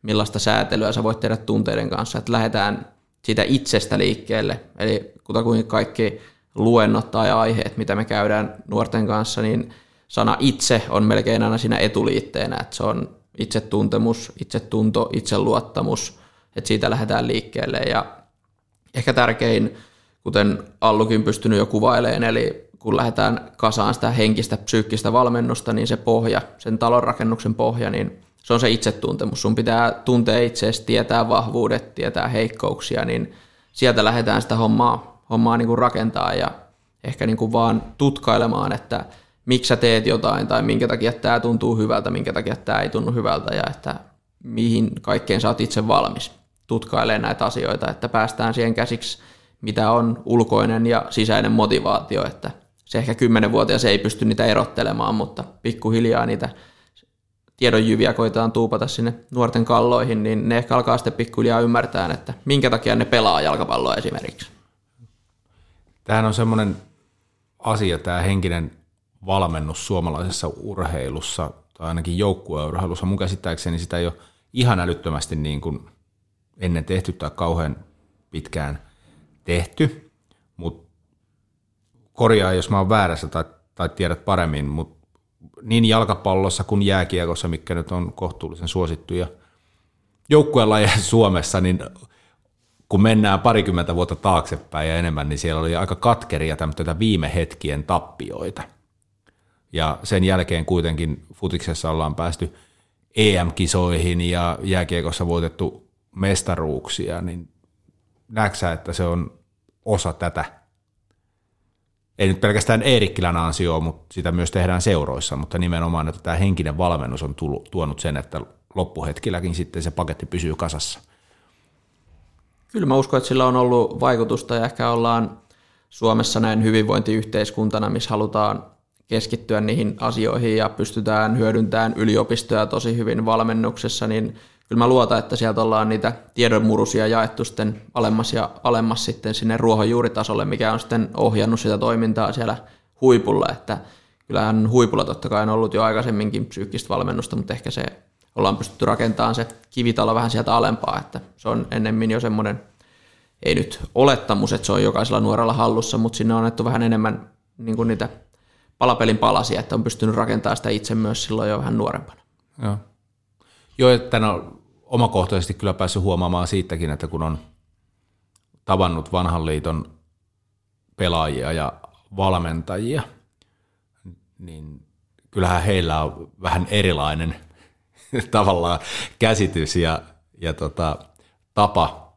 millaista säätelyä sä voit tehdä tunteiden kanssa, että lähdetään siitä itsestä liikkeelle, eli kutakuinkin kaikki luennot tai aiheet, mitä me käydään nuorten kanssa, niin sana itse on melkein aina siinä etuliitteenä, että se on itsetuntemus, itsetunto, itseluottamus, että siitä lähdetään liikkeelle. Ja ehkä tärkein, kuten Allukin pystynyt jo kuvailemaan, eli kun lähdetään kasaan sitä henkistä, psyykkistä valmennusta, niin se pohja, sen talonrakennuksen pohja, niin se on se itsetuntemus. Sun pitää tuntea itseäsi, tietää vahvuudet, tietää heikkouksia, niin sieltä lähdetään sitä hommaa, hommaa niin kuin rakentaa ja ehkä niin kuin vaan tutkailemaan, että miksi sä teet jotain tai minkä takia tämä tuntuu hyvältä, minkä takia tämä ei tunnu hyvältä ja että mihin kaikkeen sä oot itse valmis tutkailemaan näitä asioita, että päästään siihen käsiksi, mitä on ulkoinen ja sisäinen motivaatio, että se ehkä kymmenenvuotias ei pysty niitä erottelemaan, mutta pikkuhiljaa niitä tiedonjyviä koitetaan tuupata sinne nuorten kalloihin, niin ne ehkä alkaa sitten pikkuhiljaa ymmärtää, että minkä takia ne pelaa jalkapalloa esimerkiksi. Tämähän on semmoinen asia, tämä henkinen valmennus suomalaisessa urheilussa, tai ainakin joukkueurheilussa. Mun käsittääkseni sitä ei ole ihan älyttömästi niin kuin ennen tehty tai kauhean pitkään tehty, mutta korjaa, jos mä oon väärässä tai, tai tiedät paremmin, mutta niin jalkapallossa kuin jääkiekossa, mikä nyt on kohtuullisen suosittuja joukkuelajeja Suomessa, niin kun mennään parikymmentä vuotta taaksepäin ja enemmän, niin siellä oli aika katkeria tämmöitä viime hetkien tappioita. Ja sen jälkeen kuitenkin futiksessa ollaan päästy EM-kisoihin ja jääkiekossa voitettu mestaruuksia, niin näetkö että se on osa tätä? Ei nyt pelkästään Eerikkilän ansio, mutta sitä myös tehdään seuroissa, mutta nimenomaan, että tämä henkinen valmennus on tullut, tuonut sen, että loppuhetkilläkin sitten se paketti pysyy kasassa. Kyllä mä uskon, että sillä on ollut vaikutusta ja ehkä ollaan Suomessa näin hyvinvointiyhteiskuntana, missä halutaan keskittyä niihin asioihin ja pystytään hyödyntämään yliopistoja tosi hyvin valmennuksessa, niin kyllä mä luotan, että sieltä ollaan niitä tiedonmurusia jaettu sitten alemmas ja alemmas sitten sinne ruohonjuuritasolle, mikä on sitten ohjannut sitä toimintaa siellä huipulla, että kyllähän huipulla totta kai on ollut jo aikaisemminkin psyykkistä valmennusta, mutta ehkä se ollaan pystytty rakentamaan se kivitalo vähän sieltä alempaa, että se on ennemmin jo semmoinen, ei nyt olettamus, että se on jokaisella nuorella hallussa, mutta sinne on annettu vähän enemmän niin kuin niitä palapelin palasia, että on pystynyt rakentamaan sitä itse myös silloin jo vähän nuorempana. Joo. Joo, että no, omakohtaisesti kyllä päässyt huomaamaan siitäkin, että kun on tavannut vanhan liiton pelaajia ja valmentajia, niin kyllähän heillä on vähän erilainen tavallaan käsitys ja, ja tota, tapa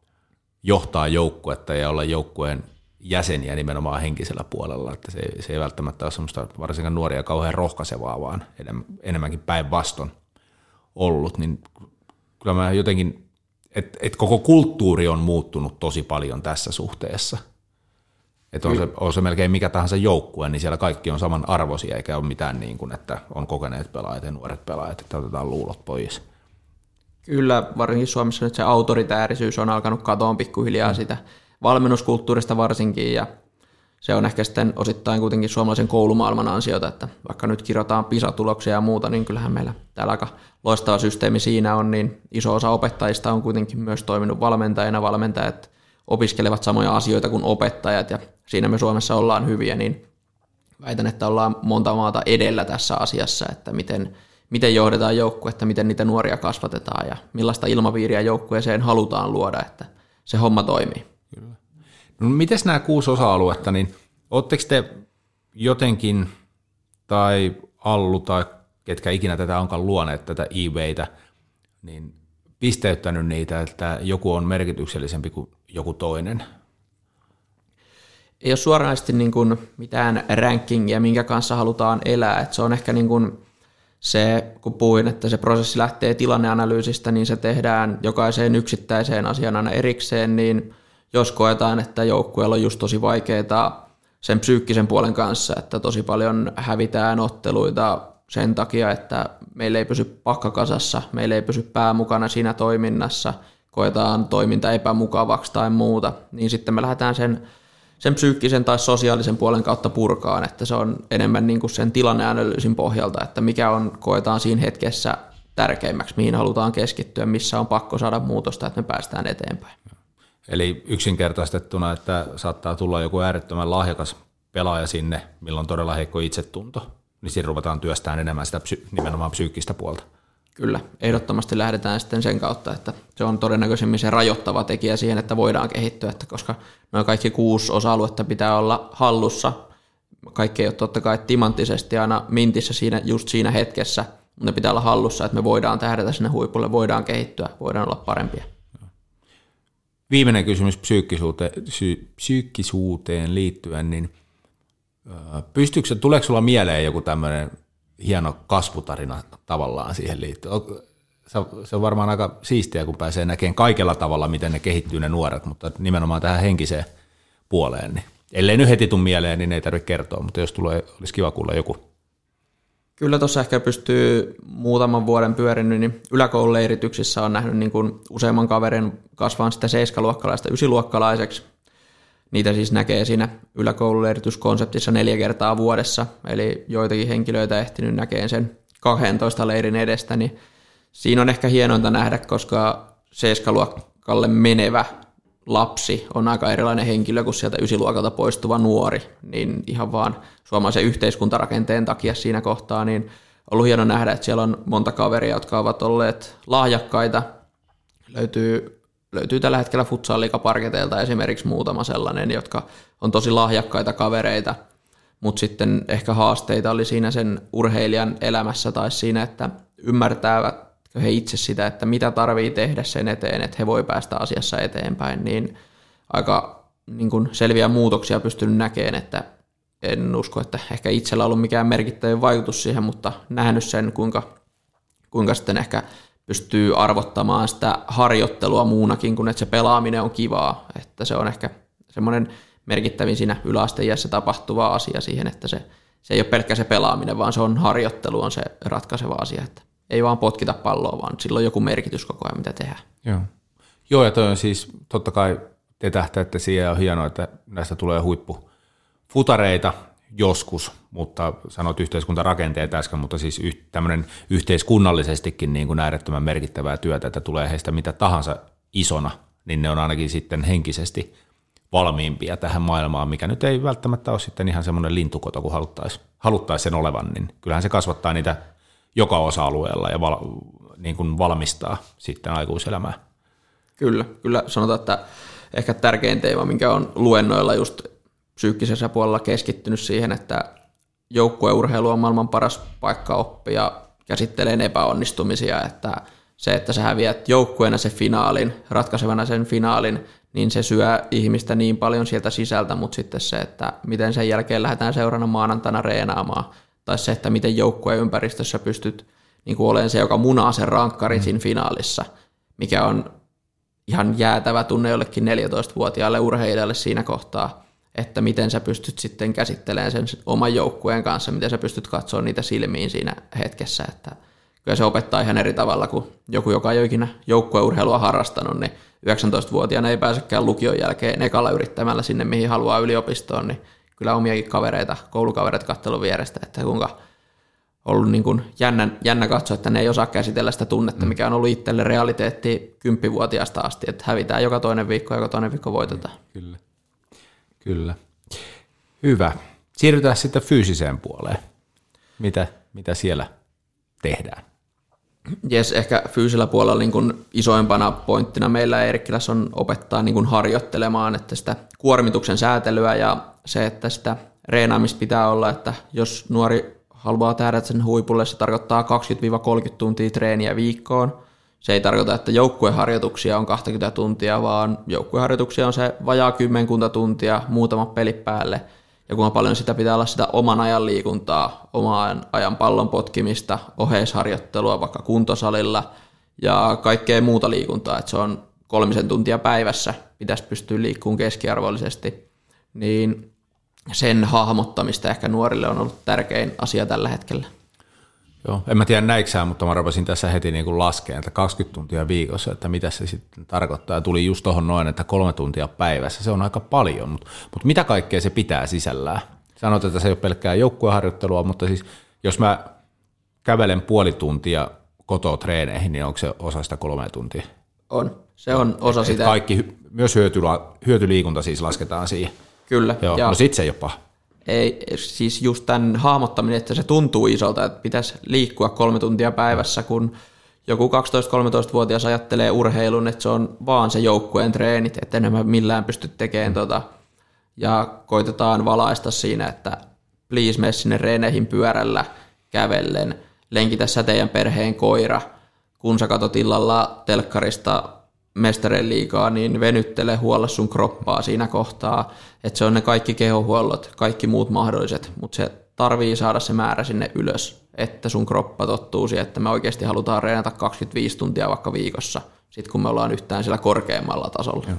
johtaa joukkuetta ja olla joukkueen jäseniä nimenomaan henkisellä puolella, että se, se ei välttämättä ole semmoista varsinkaan nuoria kauhean rohkaisevaa, vaan enemmänkin päinvastoin ollut, niin kyllä mä jotenkin, että et koko kulttuuri on muuttunut tosi paljon tässä suhteessa. Että on se, on se melkein mikä tahansa joukkue, niin siellä kaikki on saman arvoisia, eikä ole mitään niin kuin, että on kokeneet pelaajat ja nuoret pelaajat, että otetaan luulot pois. Kyllä, varsinkin Suomessa nyt se autoritäärisyys on alkanut katoa pikkuhiljaa mm. sitä valmennuskulttuurista varsinkin, ja se on ehkä sitten osittain kuitenkin suomalaisen koulumaailman ansiota, että vaikka nyt kirjoitetaan PISA-tuloksia ja muuta, niin kyllähän meillä täällä aika loistava systeemi siinä on, niin iso osa opettajista on kuitenkin myös toiminut valmentajina. Valmentajat opiskelevat samoja asioita kuin opettajat ja siinä me Suomessa ollaan hyviä, niin väitän, että ollaan monta maata edellä tässä asiassa, että miten, miten johdetaan joukkuetta, miten niitä nuoria kasvatetaan ja millaista ilmapiiriä joukkueeseen halutaan luoda, että se homma toimii. No, miten nämä kuusi osa-aluetta, niin oletteko te jotenkin, tai Allu tai ketkä ikinä tätä onkaan luoneet, tätä e niin pisteyttänyt niitä, että joku on merkityksellisempi kuin joku toinen? Ei ole suoranaisesti niin kuin mitään rankingia, minkä kanssa halutaan elää. että se on ehkä niin kuin se, kun puhuin, että se prosessi lähtee tilanneanalyysistä, niin se tehdään jokaiseen yksittäiseen asiaan aina erikseen, niin jos koetaan, että joukkueella on just tosi vaikeaa sen psyykkisen puolen kanssa, että tosi paljon hävitään otteluita sen takia, että meillä ei pysy pakkakasassa, meillä ei pysy pää mukana siinä toiminnassa, koetaan toiminta epämukavaksi tai muuta, niin sitten me lähdetään sen sen psyykkisen tai sosiaalisen puolen kautta purkaan, että se on enemmän niin kuin sen tilanneanalyysin pohjalta, että mikä on, koetaan siinä hetkessä tärkeimmäksi, mihin halutaan keskittyä, missä on pakko saada muutosta, että me päästään eteenpäin. Eli yksinkertaistettuna, että saattaa tulla joku äärettömän lahjakas pelaaja sinne, milloin on todella heikko itsetunto, niin siinä ruvetaan työstämään enemmän sitä psy- nimenomaan psyykkistä puolta. Kyllä, ehdottomasti lähdetään sitten sen kautta, että se on todennäköisemmin se rajoittava tekijä siihen, että voidaan kehittyä, että koska noin kaikki kuusi osa-aluetta pitää olla hallussa, kaikki ei ole totta kai timanttisesti aina mintissä siinä, just siinä hetkessä, mutta ne pitää olla hallussa, että me voidaan tähdätä sinne huipulle, voidaan kehittyä, voidaan olla parempia. Viimeinen kysymys psyykkisuuteen, psyykkisuuteen liittyen, niin pystyykö, tuleeko sulla mieleen joku tämmöinen hieno kasvutarina tavallaan siihen liittyen? Se on varmaan aika siistiä, kun pääsee näkemään kaikella tavalla, miten ne kehittyy ne nuoret, mutta nimenomaan tähän henkiseen puoleen. Niin. Ellei nyt heti tule mieleen, niin ei tarvitse kertoa, mutta jos tulee, olisi kiva kuulla joku. Kyllä tuossa ehkä pystyy muutaman vuoden pyörinyt, niin yläkoululeirityksissä on nähnyt niin kuin useamman kaverin kasvaan sitä seiskaluokkalaista ysiluokkalaiseksi. Niitä siis näkee siinä yläkoululeirityskonseptissa neljä kertaa vuodessa, eli joitakin henkilöitä ehtinyt näkee sen 12 leirin edestä, niin siinä on ehkä hienointa nähdä, koska seiskaluokalle menevä lapsi on aika erilainen henkilö kuin sieltä ysiluokalta poistuva nuori, niin ihan vaan suomalaisen yhteiskuntarakenteen takia siinä kohtaa, niin ollut hieno nähdä, että siellä on monta kaveria, jotka ovat olleet lahjakkaita. Löytyy, löytyy tällä hetkellä futsal-liikaparketeilta esimerkiksi muutama sellainen, jotka on tosi lahjakkaita kavereita, mutta sitten ehkä haasteita oli siinä sen urheilijan elämässä tai siinä, että ymmärtävät he itse sitä, että mitä tarvii tehdä sen eteen, että he voi päästä asiassa eteenpäin, niin aika niin kuin selviä muutoksia pystynyt näkemään, että en usko, että ehkä itsellä ollut mikään merkittävä vaikutus siihen, mutta nähnyt sen, kuinka, kuinka sitten ehkä pystyy arvottamaan sitä harjoittelua muunakin kuin, että se pelaaminen on kivaa, että se on ehkä semmoinen merkittävin siinä yläasteiässä tapahtuva asia siihen, että se, se ei ole pelkkä se pelaaminen, vaan se on harjoittelu on se ratkaiseva asia, että ei vaan potkita palloa, vaan sillä on joku merkitys koko ajan, mitä tehdään. Joo, Joo ja toi on siis totta kai te tähtäätte siihen on hienoa, että näistä tulee huippu futareita joskus, mutta sanot yhteiskuntarakenteet äsken, mutta siis yh, tämmöinen yhteiskunnallisestikin niin kuin äärettömän merkittävää työtä, että tulee heistä mitä tahansa isona, niin ne on ainakin sitten henkisesti valmiimpia tähän maailmaan, mikä nyt ei välttämättä ole sitten ihan semmoinen lintukoto, kun haluttaisiin haluttais sen olevan, niin kyllähän se kasvattaa niitä joka osa-alueella ja val, niin kuin valmistaa sitten aikuiselämää. Kyllä, kyllä sanotaan, että ehkä tärkein teema, minkä on luennoilla just psyykkisessä puolella keskittynyt siihen, että joukkueurheilu on maailman paras paikka oppia käsittelee epäonnistumisia, että se, että sä häviät joukkueena se finaalin, ratkaisevana sen finaalin, niin se syö ihmistä niin paljon sieltä sisältä, mutta sitten se, että miten sen jälkeen lähdetään seurana maanantaina reenaamaan, tai se, että miten joukkueen ympäristössä pystyt niin kuin olemaan se, joka munaa sen rankkarin mm. siinä finaalissa, mikä on ihan jäätävä tunne jollekin 14-vuotiaalle urheilijalle siinä kohtaa, että miten sä pystyt sitten käsittelemään sen oman joukkueen kanssa, miten sä pystyt katsoa niitä silmiin siinä hetkessä, että kyllä se opettaa ihan eri tavalla kuin joku, joka ei ole ikinä joukkueurheilua harrastanut, niin 19-vuotiaana ei pääsekään lukion jälkeen ekalla yrittämällä sinne, mihin haluaa yliopistoon, niin kyllä omiakin kavereita, koulukavereita kattelun vierestä, että kuinka ollut niin kuin jännä, jännä katsoa, että ne ei osaa käsitellä sitä tunnetta, mm. mikä on ollut itselle realiteetti kymppivuotiaasta asti, että hävitään joka toinen viikko, joka toinen viikko voitetaan. Kyllä, kyllä. Hyvä. Siirrytään sitten fyysiseen puoleen. Mitä, mitä siellä tehdään? Jes, ehkä fyysisellä puolella niin kuin isoimpana pointtina meillä Eerikkilässä on opettaa niin kuin harjoittelemaan, että sitä kuormituksen säätelyä ja se, että sitä reenaamista pitää olla, että jos nuori haluaa tehdä sen huipulle, se tarkoittaa 20-30 tuntia treeniä viikkoon. Se ei tarkoita, että joukkueharjoituksia on 20 tuntia, vaan joukkueharjoituksia on se vajaa kymmenkunta tuntia, muutama peli päälle. Ja kuinka paljon sitä pitää olla sitä oman ajan liikuntaa, oman ajan pallon potkimista, oheisharjoittelua vaikka kuntosalilla ja kaikkea muuta liikuntaa. Että se on kolmisen tuntia päivässä, pitäisi pystyä liikkumaan keskiarvollisesti. Niin sen hahmottamista ehkä nuorille on ollut tärkein asia tällä hetkellä. Joo, en mä tiedä näiksään, mutta mä rupesin tässä heti niin kuin laskeen, että 20 tuntia viikossa, että mitä se sitten tarkoittaa. Ja tuli just tuohon noin, että kolme tuntia päivässä, se on aika paljon, mutta, mutta mitä kaikkea se pitää sisällään? Sanoit, että se ei ole pelkkää joukkueharjoittelua, mutta siis jos mä kävelen puoli tuntia kotoa treeneihin, niin onko se osa sitä kolme tuntia? On. Se on osa Et sitä. kaikki, myös hyötyla, hyötyliikunta siis lasketaan siihen. Kyllä. Joo, ja no sit se ei ole paha. ei, siis just tämän hahmottaminen, että se tuntuu isolta, että pitäisi liikkua kolme tuntia päivässä, kun joku 12-13-vuotias ajattelee urheilun, että se on vaan se joukkueen treenit, että enemmän millään pysty tekemään tota. Ja koitetaan valaista siinä, että please mene sinne reeneihin pyörällä, kävellen, lenkitä sä teidän perheen koira, kun sä katot illalla telkkarista mestareen liikaa, niin venyttele, huolla sun kroppaa siinä kohtaa, että se on ne kaikki kehohuollot, kaikki muut mahdolliset, mutta se tarvii saada se määrä sinne ylös, että sun kroppa tottuu siihen, että me oikeasti halutaan reenata 25 tuntia vaikka viikossa, sitten kun me ollaan yhtään siellä korkeammalla tasolla. Joo.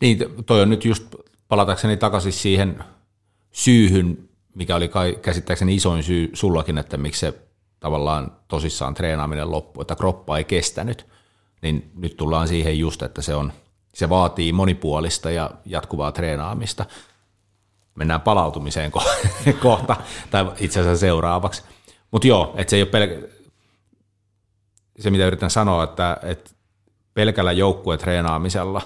Niin, toi on nyt just palatakseni takaisin siihen syyhyn, mikä oli kai, käsittääkseni isoin syy sullakin, että miksi se tavallaan tosissaan treenaaminen loppui, että kroppa ei kestänyt, niin nyt tullaan siihen just, että se, on, se vaatii monipuolista ja jatkuvaa treenaamista. Mennään palautumiseen ko- kohta, tai itse asiassa seuraavaksi. Mutta joo, että se ei ole pelkä... Se, mitä yritän sanoa, että, että pelkällä joukkuetreenaamisella,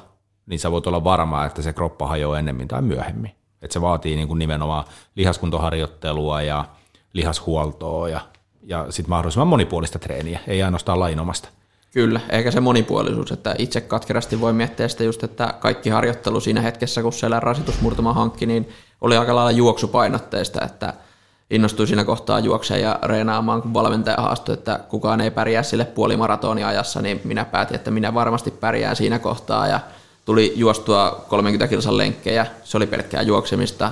niin sä voit olla varma, että se kroppa hajoaa ennemmin tai myöhemmin. Että se vaatii niin kuin nimenomaan lihaskuntoharjoittelua ja lihashuoltoa ja, ja sitten mahdollisimman monipuolista treeniä, ei ainoastaan lainomasta. Kyllä, eikä se monipuolisuus, että itse katkerasti voi miettiä sitä just, että kaikki harjoittelu siinä hetkessä, kun siellä rasitusmurtuma hankki, niin oli aika lailla juoksupainotteista, että innostui siinä kohtaa juokseen ja reenaamaan, kun valmentaja haastoi, että kukaan ei pärjää sille puolimaratonia ajassa, niin minä päätin, että minä varmasti pärjään siinä kohtaa ja tuli juostua 30 kilsan lenkkejä, se oli pelkkää juoksemista,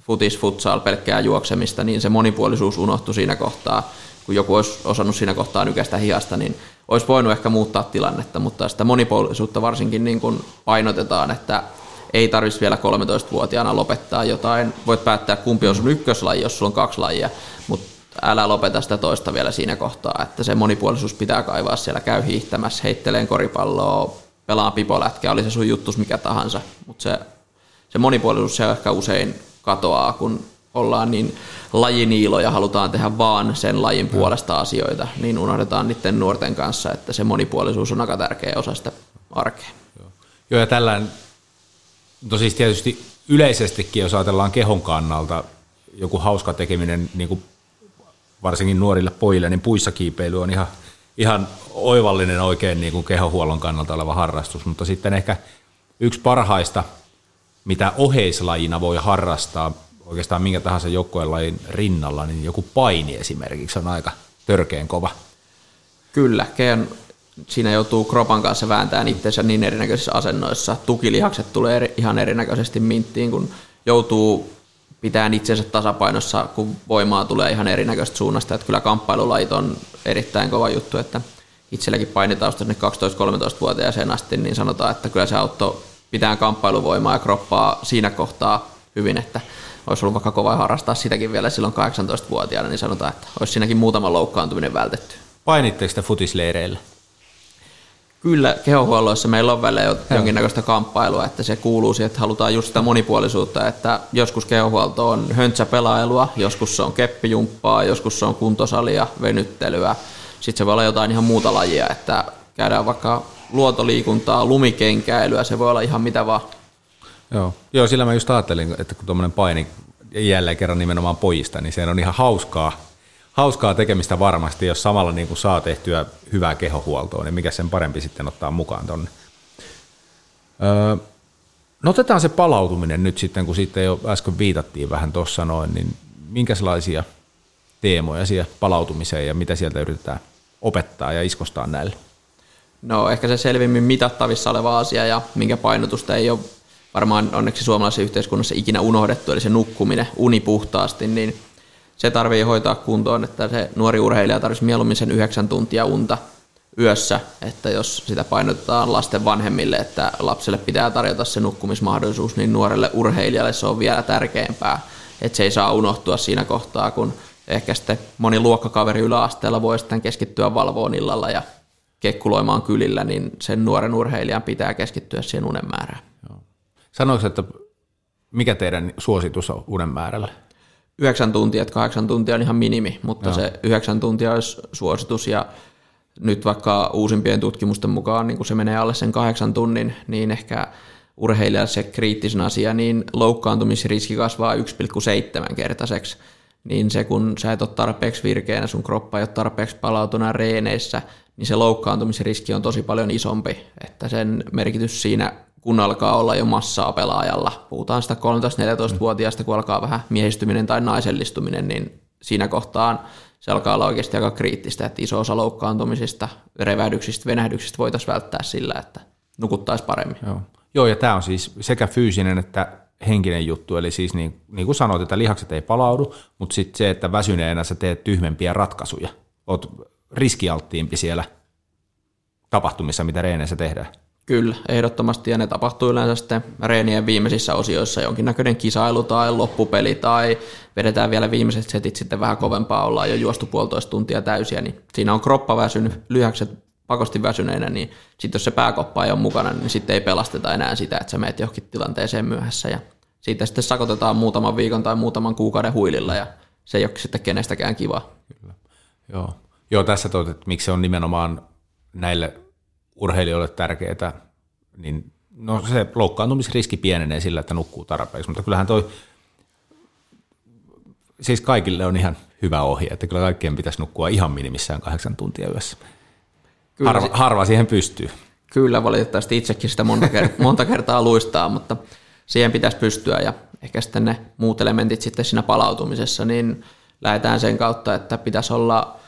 futis, futsal, pelkkää juoksemista, niin se monipuolisuus unohtui siinä kohtaa, kun joku olisi osannut siinä kohtaa nykästä hiasta, niin olisi voinut ehkä muuttaa tilannetta, mutta sitä monipuolisuutta varsinkin niin kuin painotetaan, että ei tarvitsisi vielä 13-vuotiaana lopettaa jotain. Voit päättää, kumpi on sun ykköslaji, jos sulla on kaksi lajia, mutta älä lopeta sitä toista vielä siinä kohtaa, että se monipuolisuus pitää kaivaa siellä, käy hiihtämässä, heitteleen koripalloa, pelaa pipolätkää, oli se sun juttus mikä tahansa, mutta se, se monipuolisuus se ehkä usein katoaa, kun ollaan niin lajiniilo ja halutaan tehdä vaan sen lajin puolesta asioita, niin unohdetaan niiden nuorten kanssa, että se monipuolisuus on aika tärkeä osa sitä arkea. Joo, ja tällään, no siis tietysti yleisestikin, jos ajatellaan kehon kannalta, joku hauska tekeminen, niin kuin varsinkin nuorille pojille, niin puissa kiipeily on ihan, ihan oivallinen oikein niin kuin kehohuollon kannalta oleva harrastus, mutta sitten ehkä yksi parhaista, mitä oheislajina voi harrastaa, oikeastaan minkä tahansa joukkueen rinnalla, niin joku paini esimerkiksi on aika törkeen kova. Kyllä, Keon, siinä joutuu kropan kanssa vääntämään itsensä niin erinäköisissä asennoissa. Tukilihakset tulee eri, ihan erinäköisesti minttiin, kun joutuu pitämään itsensä tasapainossa, kun voimaa tulee ihan erinäköistä suunnasta. Että kyllä kamppailulait on erittäin kova juttu, että itselläkin painitausta 12-13-vuotiaaseen asti, niin sanotaan, että kyllä se auttoi pitää kamppailuvoimaa ja kroppaa siinä kohtaa hyvin, että olisi ollut vaikka kova harrastaa sitäkin vielä silloin 18-vuotiaana, niin sanotaan, että olisi siinäkin muutama loukkaantuminen vältetty. Painitteko te futisleireillä? Kyllä, kehohuolloissa meillä on välillä jonkinnäköistä kamppailua, että se kuuluu siihen, että halutaan just sitä monipuolisuutta, että joskus kehohuolto on höntsäpelailua, joskus se on keppijumppaa, joskus se on kuntosalia, venyttelyä, sitten se voi olla jotain ihan muuta lajia, että käydään vaikka luotoliikuntaa, lumikenkäilyä, se voi olla ihan mitä vaan. Joo, Joo sillä mä just ajattelin, että kun tuommoinen paini jälleen kerran nimenomaan pojista, niin se on ihan hauskaa, hauskaa tekemistä varmasti, jos samalla niin kuin saa tehtyä hyvää kehohuoltoa, niin mikä sen parempi sitten ottaa mukaan tonne. Öö, no otetaan se palautuminen nyt sitten, kun sitten jo äsken viitattiin vähän tuossa noin, niin minkälaisia teemoja siihen palautumiseen ja mitä sieltä yritetään opettaa ja iskostaa näille? No ehkä se selvimmin mitattavissa oleva asia ja minkä painotusta ei ole varmaan onneksi suomalaisessa yhteiskunnassa ikinä unohdettu, eli se nukkuminen, uni puhtaasti, niin se tarvii hoitaa kuntoon, että se nuori urheilija tarvitsisi mieluummin sen yhdeksän tuntia unta yössä, että jos sitä painotetaan lasten vanhemmille, että lapselle pitää tarjota se nukkumismahdollisuus, niin nuorelle urheilijalle se on vielä tärkeämpää, että se ei saa unohtua siinä kohtaa, kun ehkä sitten moni luokkakaveri yläasteella voi sitten keskittyä valvoon illalla ja kekkuloimaan kylillä, niin sen nuoren urheilijan pitää keskittyä siihen unen määrään. Sanoiko, että mikä teidän suositus on unen määrällä? Yhdeksän tuntia, että kahdeksan tuntia on ihan minimi, mutta Joo. se yhdeksän tuntia olisi suositus ja nyt vaikka uusimpien tutkimusten mukaan niin kun se menee alle sen kahdeksan tunnin, niin ehkä urheilija se kriittisen asia, niin loukkaantumisriski kasvaa 1,7 kertaiseksi. Niin se, kun sä et ole tarpeeksi virkeänä, sun kroppa ei ole tarpeeksi palautuna reeneissä, niin se loukkaantumisriski on tosi paljon isompi. Että sen merkitys siinä, kun alkaa olla jo massaa pelaajalla, puhutaan sitä 13-14-vuotiaasta, kun alkaa vähän miehistyminen tai naisellistuminen, niin siinä kohtaan se alkaa olla oikeasti aika kriittistä, että iso osa loukkaantumisista, revähdyksistä, venähdyksistä voitaisiin välttää sillä, että nukuttaisiin paremmin. Joo. Joo, ja tämä on siis sekä fyysinen että henkinen juttu, eli siis niin, niin kuin sanoit, että lihakset ei palaudu, mutta sitten se, että väsyneenä sä teet tyhmempiä ratkaisuja, oot riskialttiimpi siellä tapahtumissa, mitä reeneissä tehdään. Kyllä, ehdottomasti, ja ne tapahtuu yleensä sitten reenien viimeisissä osioissa, jonkinnäköinen kisailu tai loppupeli, tai vedetään vielä viimeiset setit sitten vähän kovempaa, ollaan jo juostu puolitoista tuntia täysiä, niin siinä on kroppa väsynyt, lyhäkset pakosti väsyneenä, niin sitten jos se pääkoppa ei ole mukana, niin sitten ei pelasteta enää sitä, että sä meet johonkin tilanteeseen myöhässä, ja siitä sitten sakotetaan muutaman viikon tai muutaman kuukauden huililla, ja se ei ole sitten kenestäkään kiva. Kyllä. Joo. Joo, tässä toit, että miksi se on nimenomaan näille urheilijoille tärkeää, niin no se loukkaantumisriski pienenee sillä, että nukkuu tarpeeksi, mutta kyllähän toi, siis kaikille on ihan hyvä ohje, että kyllä kaikkien pitäisi nukkua ihan minimissään kahdeksan tuntia yössä. Kyllä, harva, harva siihen pystyy. Kyllä, valitettavasti itsekin sitä monta, kert- monta kertaa luistaa, mutta siihen pitäisi pystyä ja ehkä sitten ne muut elementit sitten siinä palautumisessa, niin lähdetään sen kautta, että pitäisi olla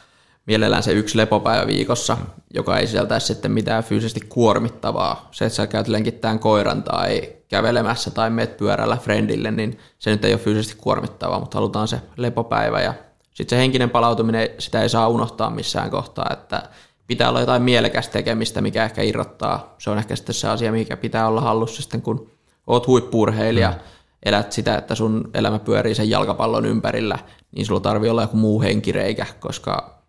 mielellään se yksi lepopäivä viikossa, joka ei sisältäisi sitten mitään fyysisesti kuormittavaa. Se, että sä käyt lenkittämään koiran tai kävelemässä tai meet pyörällä friendille, niin se nyt ei ole fyysisesti kuormittavaa, mutta halutaan se lepopäivä ja sitten se henkinen palautuminen, sitä ei saa unohtaa missään kohtaa, että pitää olla jotain mielekästä tekemistä, mikä ehkä irrottaa. Se on ehkä sitten se asia, mikä pitää olla hallussa sitten, kun oot huippurheilija, mm. elät sitä, että sun elämä pyörii sen jalkapallon ympärillä, niin sulla tarvii olla joku muu henkireikä, koska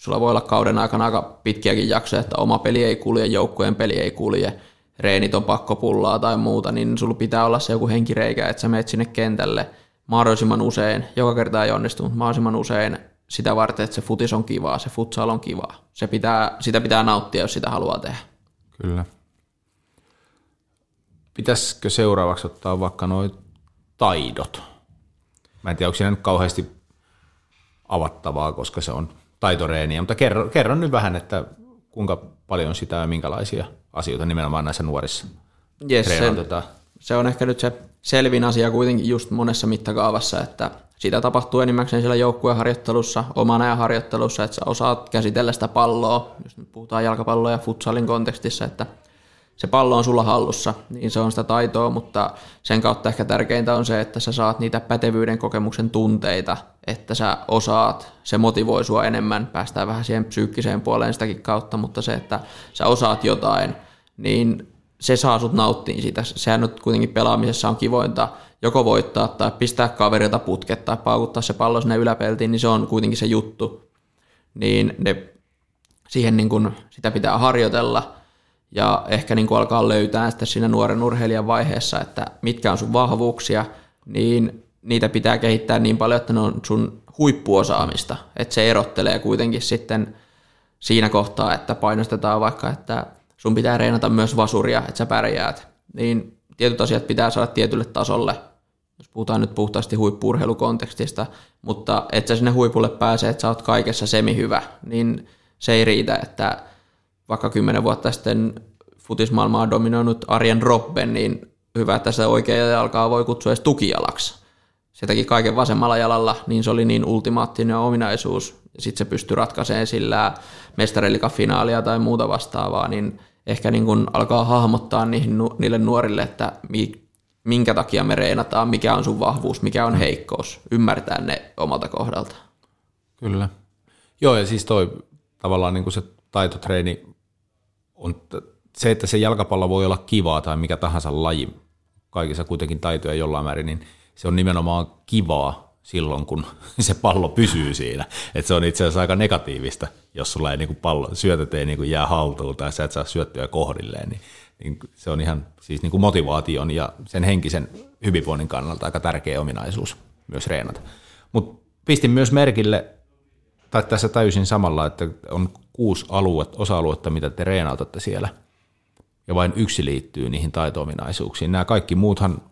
sulla voi olla kauden aikana aika pitkiäkin jaksoja, että oma peli ei kulje, joukkueen peli ei kulje, reenit on pakkopullaa tai muuta, niin sulla pitää olla se joku henkireikä, että sä menet sinne kentälle mahdollisimman usein, joka kerta ei onnistu, mutta mahdollisimman usein sitä varten, että se futis on kivaa, se futsal on kivaa. Se pitää, sitä pitää nauttia, jos sitä haluaa tehdä. Kyllä. Pitäisikö seuraavaksi ottaa vaikka noin taidot? Mä en tiedä, onko siinä nyt kauheasti avattavaa, koska se on taitoreeniä, mutta kerro, kerro nyt vähän, että kuinka paljon sitä ja minkälaisia asioita nimenomaan näissä nuorissa yes, se, se on ehkä nyt se selvin asia kuitenkin just monessa mittakaavassa, että sitä tapahtuu enimmäkseen siellä joukkueharjoittelussa, oman ajan harjoittelussa, että sä osaat käsitellä sitä palloa, jos nyt puhutaan jalkapalloa ja futsalin kontekstissa, että se pallo on sulla hallussa, niin se on sitä taitoa, mutta sen kautta ehkä tärkeintä on se, että sä saat niitä pätevyyden kokemuksen tunteita, että sä osaat, se motivoi sua enemmän, päästään vähän siihen psyykkiseen puoleen sitäkin kautta, mutta se, että sä osaat jotain, niin se saa sut nauttia siitä. Sehän nyt kuitenkin pelaamisessa on kivointa joko voittaa tai pistää kaverilta putket tai paukuttaa se pallo sinne yläpeltiin, niin se on kuitenkin se juttu. Niin ne, siihen niin kun, sitä pitää harjoitella ja ehkä niin alkaa löytää sitten siinä nuoren urheilijan vaiheessa, että mitkä on sun vahvuuksia, niin niitä pitää kehittää niin paljon, että ne on sun huippuosaamista. Että se erottelee kuitenkin sitten siinä kohtaa, että painostetaan vaikka, että sun pitää reenata myös vasuria, että sä pärjäät. Niin tietyt asiat pitää saada tietylle tasolle, jos puhutaan nyt puhtaasti huippuurheilukontekstista, mutta että sä sinne huipulle pääsee, että sä oot kaikessa semi-hyvä, niin se ei riitä, että vaikka kymmenen vuotta sitten futismaailmaa dominoinut Arjen Robben, niin hyvä, että se oikea jalkaa voi kutsua edes tukijalaksi. Se teki kaiken vasemmalla jalalla, niin se oli niin ultimaattinen ominaisuus, sitten se pystyi ratkaisemaan sillä mestarillika-finaalia tai muuta vastaavaa, niin ehkä niin kun alkaa hahmottaa niihin, niille nuorille, että minkä takia me reenataan, mikä on sun vahvuus, mikä on heikkous, ymmärtää ne omalta kohdalta. Kyllä. Joo, ja siis toi tavallaan niin se taitotreeni on se, että se jalkapallo voi olla kivaa tai mikä tahansa laji, kaikissa kuitenkin taitoja jollain määrin, niin se on nimenomaan kivaa silloin, kun se pallo pysyy siinä. Et se on itse asiassa aika negatiivista, jos sulla ei niin kuin pallo, syötöt ei niin kuin jää haltuun tai sä et saa syöttyä kohdilleen, niin, niin se on ihan siis niin kuin motivaation ja sen henkisen hyvinvoinnin kannalta aika tärkeä ominaisuus myös reenata. Mutta pistin myös merkille, tai tässä täysin samalla, että on kuusi aluetta, osa-aluetta, mitä te reenautatte siellä, ja vain yksi liittyy niihin taito-ominaisuuksiin. Nämä kaikki muuthan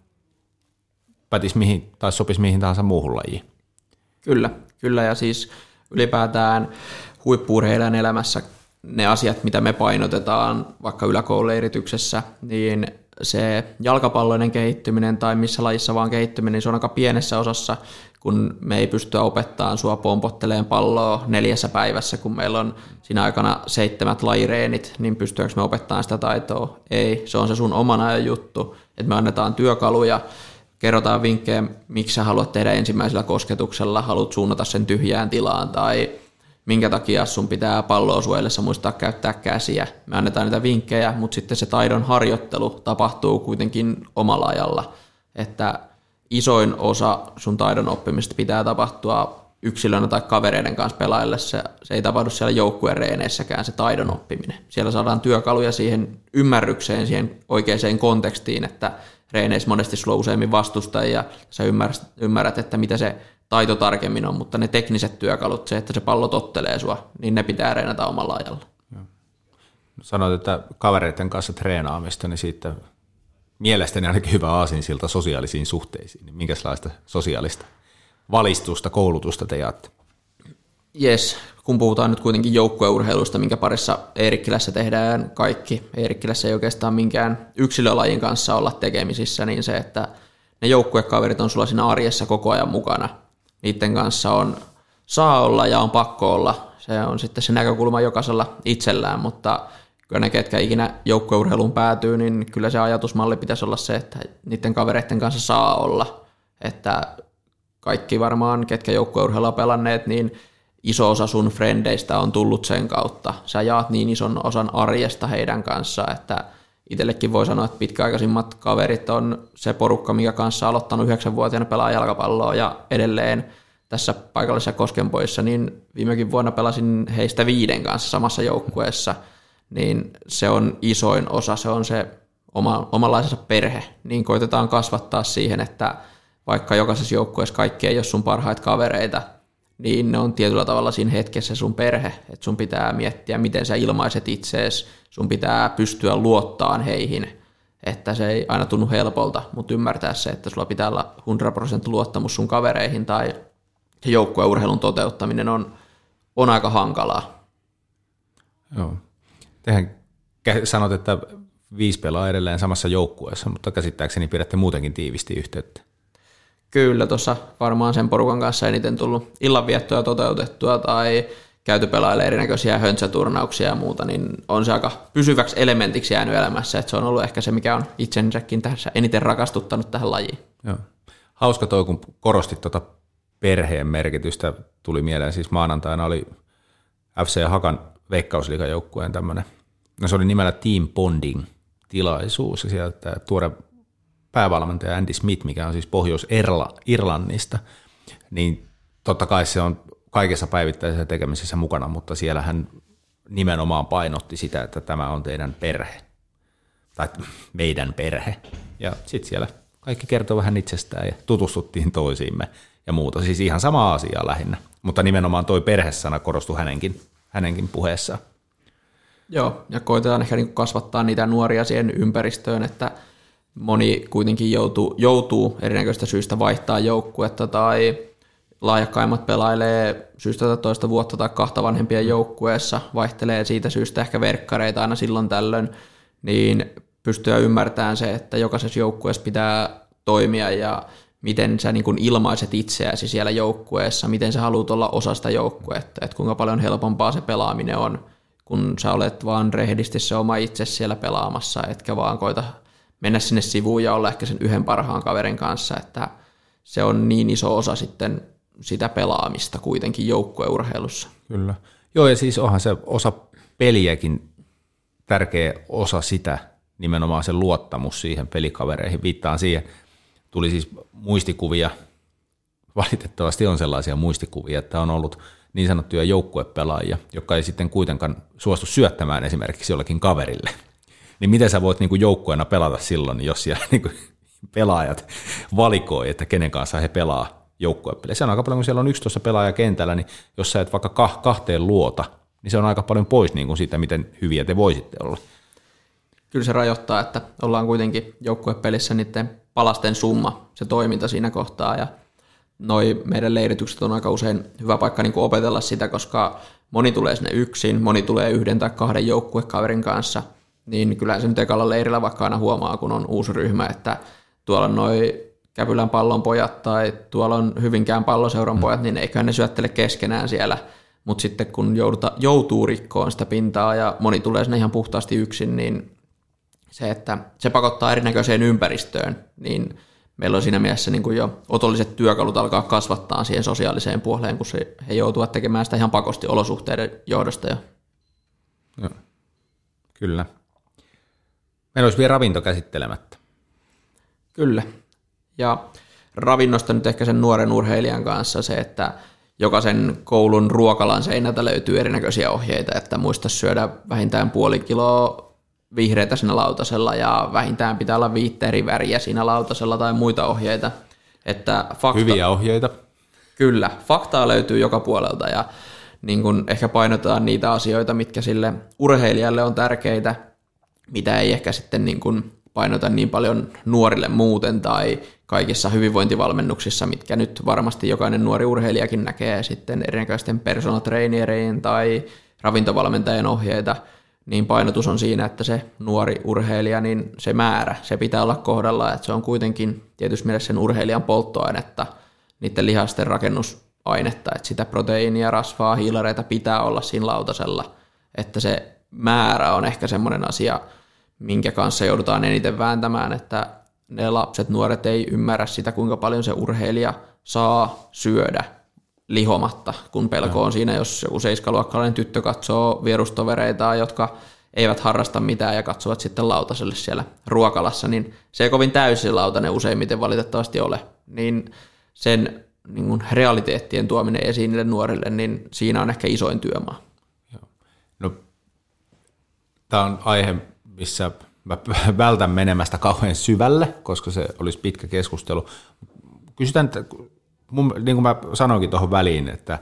pätis mihin, tai sopisi mihin tahansa muuhun lajiin. Kyllä, kyllä, ja siis ylipäätään huippuurheilijan elämässä ne asiat, mitä me painotetaan vaikka yläkouluerityksessä, niin se jalkapalloinen kehittyminen tai missä lajissa vaan kehittyminen, niin se on aika pienessä osassa, kun me ei pystyä opettamaan sua pompotteleen palloa neljässä päivässä, kun meillä on siinä aikana seitsemät lajireenit, niin pystyykö me opettamaan sitä taitoa? Ei, se on se sun oman ajan juttu, että me annetaan työkaluja, kerrotaan vinkkejä, miksi sä haluat tehdä ensimmäisellä kosketuksella, haluat suunnata sen tyhjään tilaan tai minkä takia sun pitää palloa suojellessa muistaa käyttää käsiä. Me annetaan niitä vinkkejä, mutta sitten se taidon harjoittelu tapahtuu kuitenkin omalla ajalla, että isoin osa sun taidon oppimista pitää tapahtua yksilönä tai kavereiden kanssa pelaille. Se, se ei tapahdu siellä joukkueen reeneissäkään se taidon oppiminen. Siellä saadaan työkaluja siihen ymmärrykseen, siihen oikeaan kontekstiin, että reeneissä monesti sulla on useammin vastustajia, sä ymmärrät, että mitä se taito tarkemmin on, mutta ne tekniset työkalut, se, että se pallo tottelee sua, niin ne pitää reenata omalla ajalla. Sanoit, että kavereiden kanssa treenaamista, niin siitä mielestäni ainakin hyvä aasinsilta sosiaalisiin suhteisiin. Niin minkälaista sosiaalista valistusta, koulutusta te jaatte? Jes, kun puhutaan nyt kuitenkin joukkueurheilusta, minkä parissa Eerikkilässä tehdään kaikki, Eerikkilässä ei oikeastaan minkään yksilölajin kanssa olla tekemisissä, niin se, että ne joukkuekaverit on sulla siinä arjessa koko ajan mukana. Niiden kanssa on saa olla ja on pakko olla. Se on sitten se näkökulma jokaisella itsellään, mutta kyllä ne, ketkä ikinä joukkueurheiluun päätyy, niin kyllä se ajatusmalli pitäisi olla se, että niiden kavereiden kanssa saa olla. Että kaikki varmaan, ketkä joukkueurheilua pelanneet, niin iso osa sun frendeistä on tullut sen kautta. Sä jaat niin ison osan arjesta heidän kanssa, että itsellekin voi sanoa, että pitkäaikaisimmat kaverit on se porukka, mikä kanssa on aloittanut yhdeksänvuotiaana pelaa jalkapalloa ja edelleen tässä paikallisessa Koskenpoissa, niin viimekin vuonna pelasin heistä viiden kanssa samassa joukkueessa, niin se on isoin osa, se on se oma, omanlaisensa perhe, niin koitetaan kasvattaa siihen, että vaikka jokaisessa joukkueessa kaikki ei ole sun parhaita kavereita, niin ne on tietyllä tavalla siinä hetkessä sun perhe, että sun pitää miettiä, miten sä ilmaiset itseesi, sun pitää pystyä luottaan heihin, että se ei aina tunnu helpolta, mutta ymmärtää se, että sulla pitää olla 100% luottamus sun kavereihin tai joukkueurheilun toteuttaminen on, on aika hankalaa. Joo. Tehän sanot, että viisi pelaa edelleen samassa joukkueessa, mutta käsittääkseni pidätte muutenkin tiivisti yhteyttä. Kyllä, tuossa varmaan sen porukan kanssa eniten tullut illanviettoja toteutettua tai käyty pelailla erinäköisiä höntsäturnauksia ja muuta, niin on se aika pysyväksi elementiksi jäänyt elämässä, että se on ollut ehkä se, mikä on itsensäkin tässä eniten rakastuttanut tähän lajiin. Joo. Hauska toi, kun korostit tuota perheen merkitystä, tuli mieleen siis maanantaina oli FC Hakan veikkausliikajoukkueen tämmöinen, no se oli nimellä Team Bonding tilaisuus ja sieltä tuore päävalmentaja Andy Smith, mikä on siis Pohjois-Irlannista, niin totta kai se on kaikessa päivittäisessä tekemisessä mukana, mutta siellä hän nimenomaan painotti sitä, että tämä on teidän perhe, tai meidän perhe. Ja sitten siellä kaikki kertoo vähän itsestään ja tutustuttiin toisiimme ja muuta. Siis ihan sama asia lähinnä, mutta nimenomaan toi perhesana korostui hänenkin, hänenkin puheessaan. Joo, ja koitetaan ehkä niin kasvattaa niitä nuoria siihen ympäristöön, että – moni kuitenkin joutuu, joutuu erinäköistä syystä vaihtaa joukkuetta tai laajakkaimmat pelailee syystä tai toista vuotta tai kahta vanhempien joukkueessa, vaihtelee siitä syystä ehkä verkkareita aina silloin tällöin, niin pystyä ymmärtämään se, että jokaisessa joukkueessa pitää toimia ja miten sä niin kuin ilmaiset itseäsi siellä joukkueessa, miten sä haluat olla osa sitä joukkuetta, että kuinka paljon helpompaa se pelaaminen on, kun sä olet vaan rehdisti se oma itse siellä pelaamassa, etkä vaan koita mennä sinne sivuun ja olla ehkä sen yhden parhaan kaverin kanssa, että se on niin iso osa sitten sitä pelaamista kuitenkin joukkueurheilussa. Kyllä. Joo, ja siis onhan se osa peliäkin tärkeä osa sitä, nimenomaan se luottamus siihen pelikavereihin. Viittaan siihen, tuli siis muistikuvia valitettavasti on sellaisia muistikuvia, että on ollut niin sanottuja joukkuepelaajia, jotka ei sitten kuitenkaan suostu syöttämään esimerkiksi jollekin kaverille. Niin miten sä voit niin kuin joukkueena pelata silloin, jos siellä niin kuin pelaajat valikoi, että kenen kanssa he pelaa joukkuepeliä. Se on aika paljon, kun siellä on 11 pelaajaa kentällä, niin jos sä et vaikka kahteen luota, niin se on aika paljon pois niin kuin siitä, miten hyviä te voisitte olla. Kyllä se rajoittaa, että ollaan kuitenkin joukkuepelissä niiden palasten summa, se toiminta siinä kohtaa, ja noi meidän leiritykset on aika usein hyvä paikka niin opetella sitä, koska moni tulee sinne yksin, moni tulee yhden tai kahden joukkuekaverin kanssa, niin kyllä se nyt ekalla leirillä vaikka aina huomaa, kun on uusi ryhmä, että tuolla on noi Käpylän pallon pojat tai tuolla on Hyvinkään palloseuran mm. pojat, niin eiköhän ne syöttele keskenään siellä. Mutta sitten kun jouduta, joutuu rikkoon sitä pintaa ja moni tulee sinne ihan puhtaasti yksin, niin se, että se pakottaa erinäköiseen ympäristöön, niin meillä on siinä mielessä niin kuin jo otolliset työkalut alkaa kasvattaa siihen sosiaaliseen puoleen, kun se, he joutuvat tekemään sitä ihan pakosti olosuhteiden johdosta jo. Joo. Kyllä. Meillä olisi vielä ravinto käsittelemättä. Kyllä. Ja ravinnosta nyt ehkä sen nuoren urheilijan kanssa se, että jokaisen koulun ruokalan seinältä löytyy erinäköisiä ohjeita, että muista syödä vähintään puoli kiloa vihreitä siinä lautasella ja vähintään pitää olla viittä eri väriä siinä lautasella tai muita ohjeita. Että fakta, Hyviä ohjeita. Kyllä, faktaa löytyy joka puolelta ja niin kun ehkä painotetaan niitä asioita, mitkä sille urheilijalle on tärkeitä, mitä ei ehkä sitten niin kun painota niin paljon nuorille muuten tai kaikissa hyvinvointivalmennuksissa, mitkä nyt varmasti jokainen nuori urheilijakin näkee sitten erinäköisten personal trainerien tai ravintovalmentajien ohjeita, niin painotus on siinä, että se nuori urheilija, niin se määrä, se pitää olla kohdalla, että se on kuitenkin tietysti mielessä sen urheilijan polttoainetta, niiden lihasten rakennusainetta, että sitä proteiinia, rasvaa, hiilareita pitää olla siinä lautasella, että se määrä on ehkä semmoinen asia, minkä kanssa joudutaan eniten vääntämään, että ne lapset, nuoret ei ymmärrä sitä, kuinka paljon se urheilija saa syödä lihomatta, kun pelko on siinä, jos joku seiskaluokkalainen tyttö katsoo vierustovereita, jotka eivät harrasta mitään ja katsovat sitten lautaselle siellä ruokalassa, niin se ei kovin täysin lautanen useimmiten valitettavasti ole. Niin sen niin kuin realiteettien tuominen esiin niille nuorille, niin siinä on ehkä isoin työmaa. No, tämä on aihe, missä mä vältän menemästä kauhean syvälle, koska se olisi pitkä keskustelu. Kysytään, että mun, niin kuin mä sanoinkin tuohon väliin, että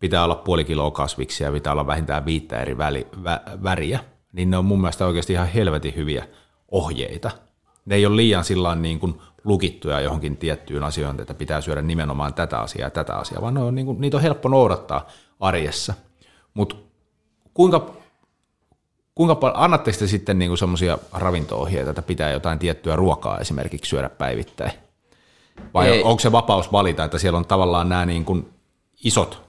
pitää olla puoli kiloa kasviksia ja pitää olla vähintään viittä eri väli, vä, väriä, niin ne on mun mielestä oikeasti ihan helvetin hyviä ohjeita. Ne ei ole liian sillä niin kuin lukittuja johonkin tiettyyn asioihin, että pitää syödä nimenomaan tätä asiaa ja tätä asiaa, vaan ne on, niin kuin, niitä on helppo noudattaa arjessa. Mutta kuinka kuinka paljon, annatte te sitten niinku semmoisia ravinto-ohjeita, että pitää jotain tiettyä ruokaa esimerkiksi syödä päivittäin? Vai Ei. onko se vapaus valita, että siellä on tavallaan nämä niin kuin isot,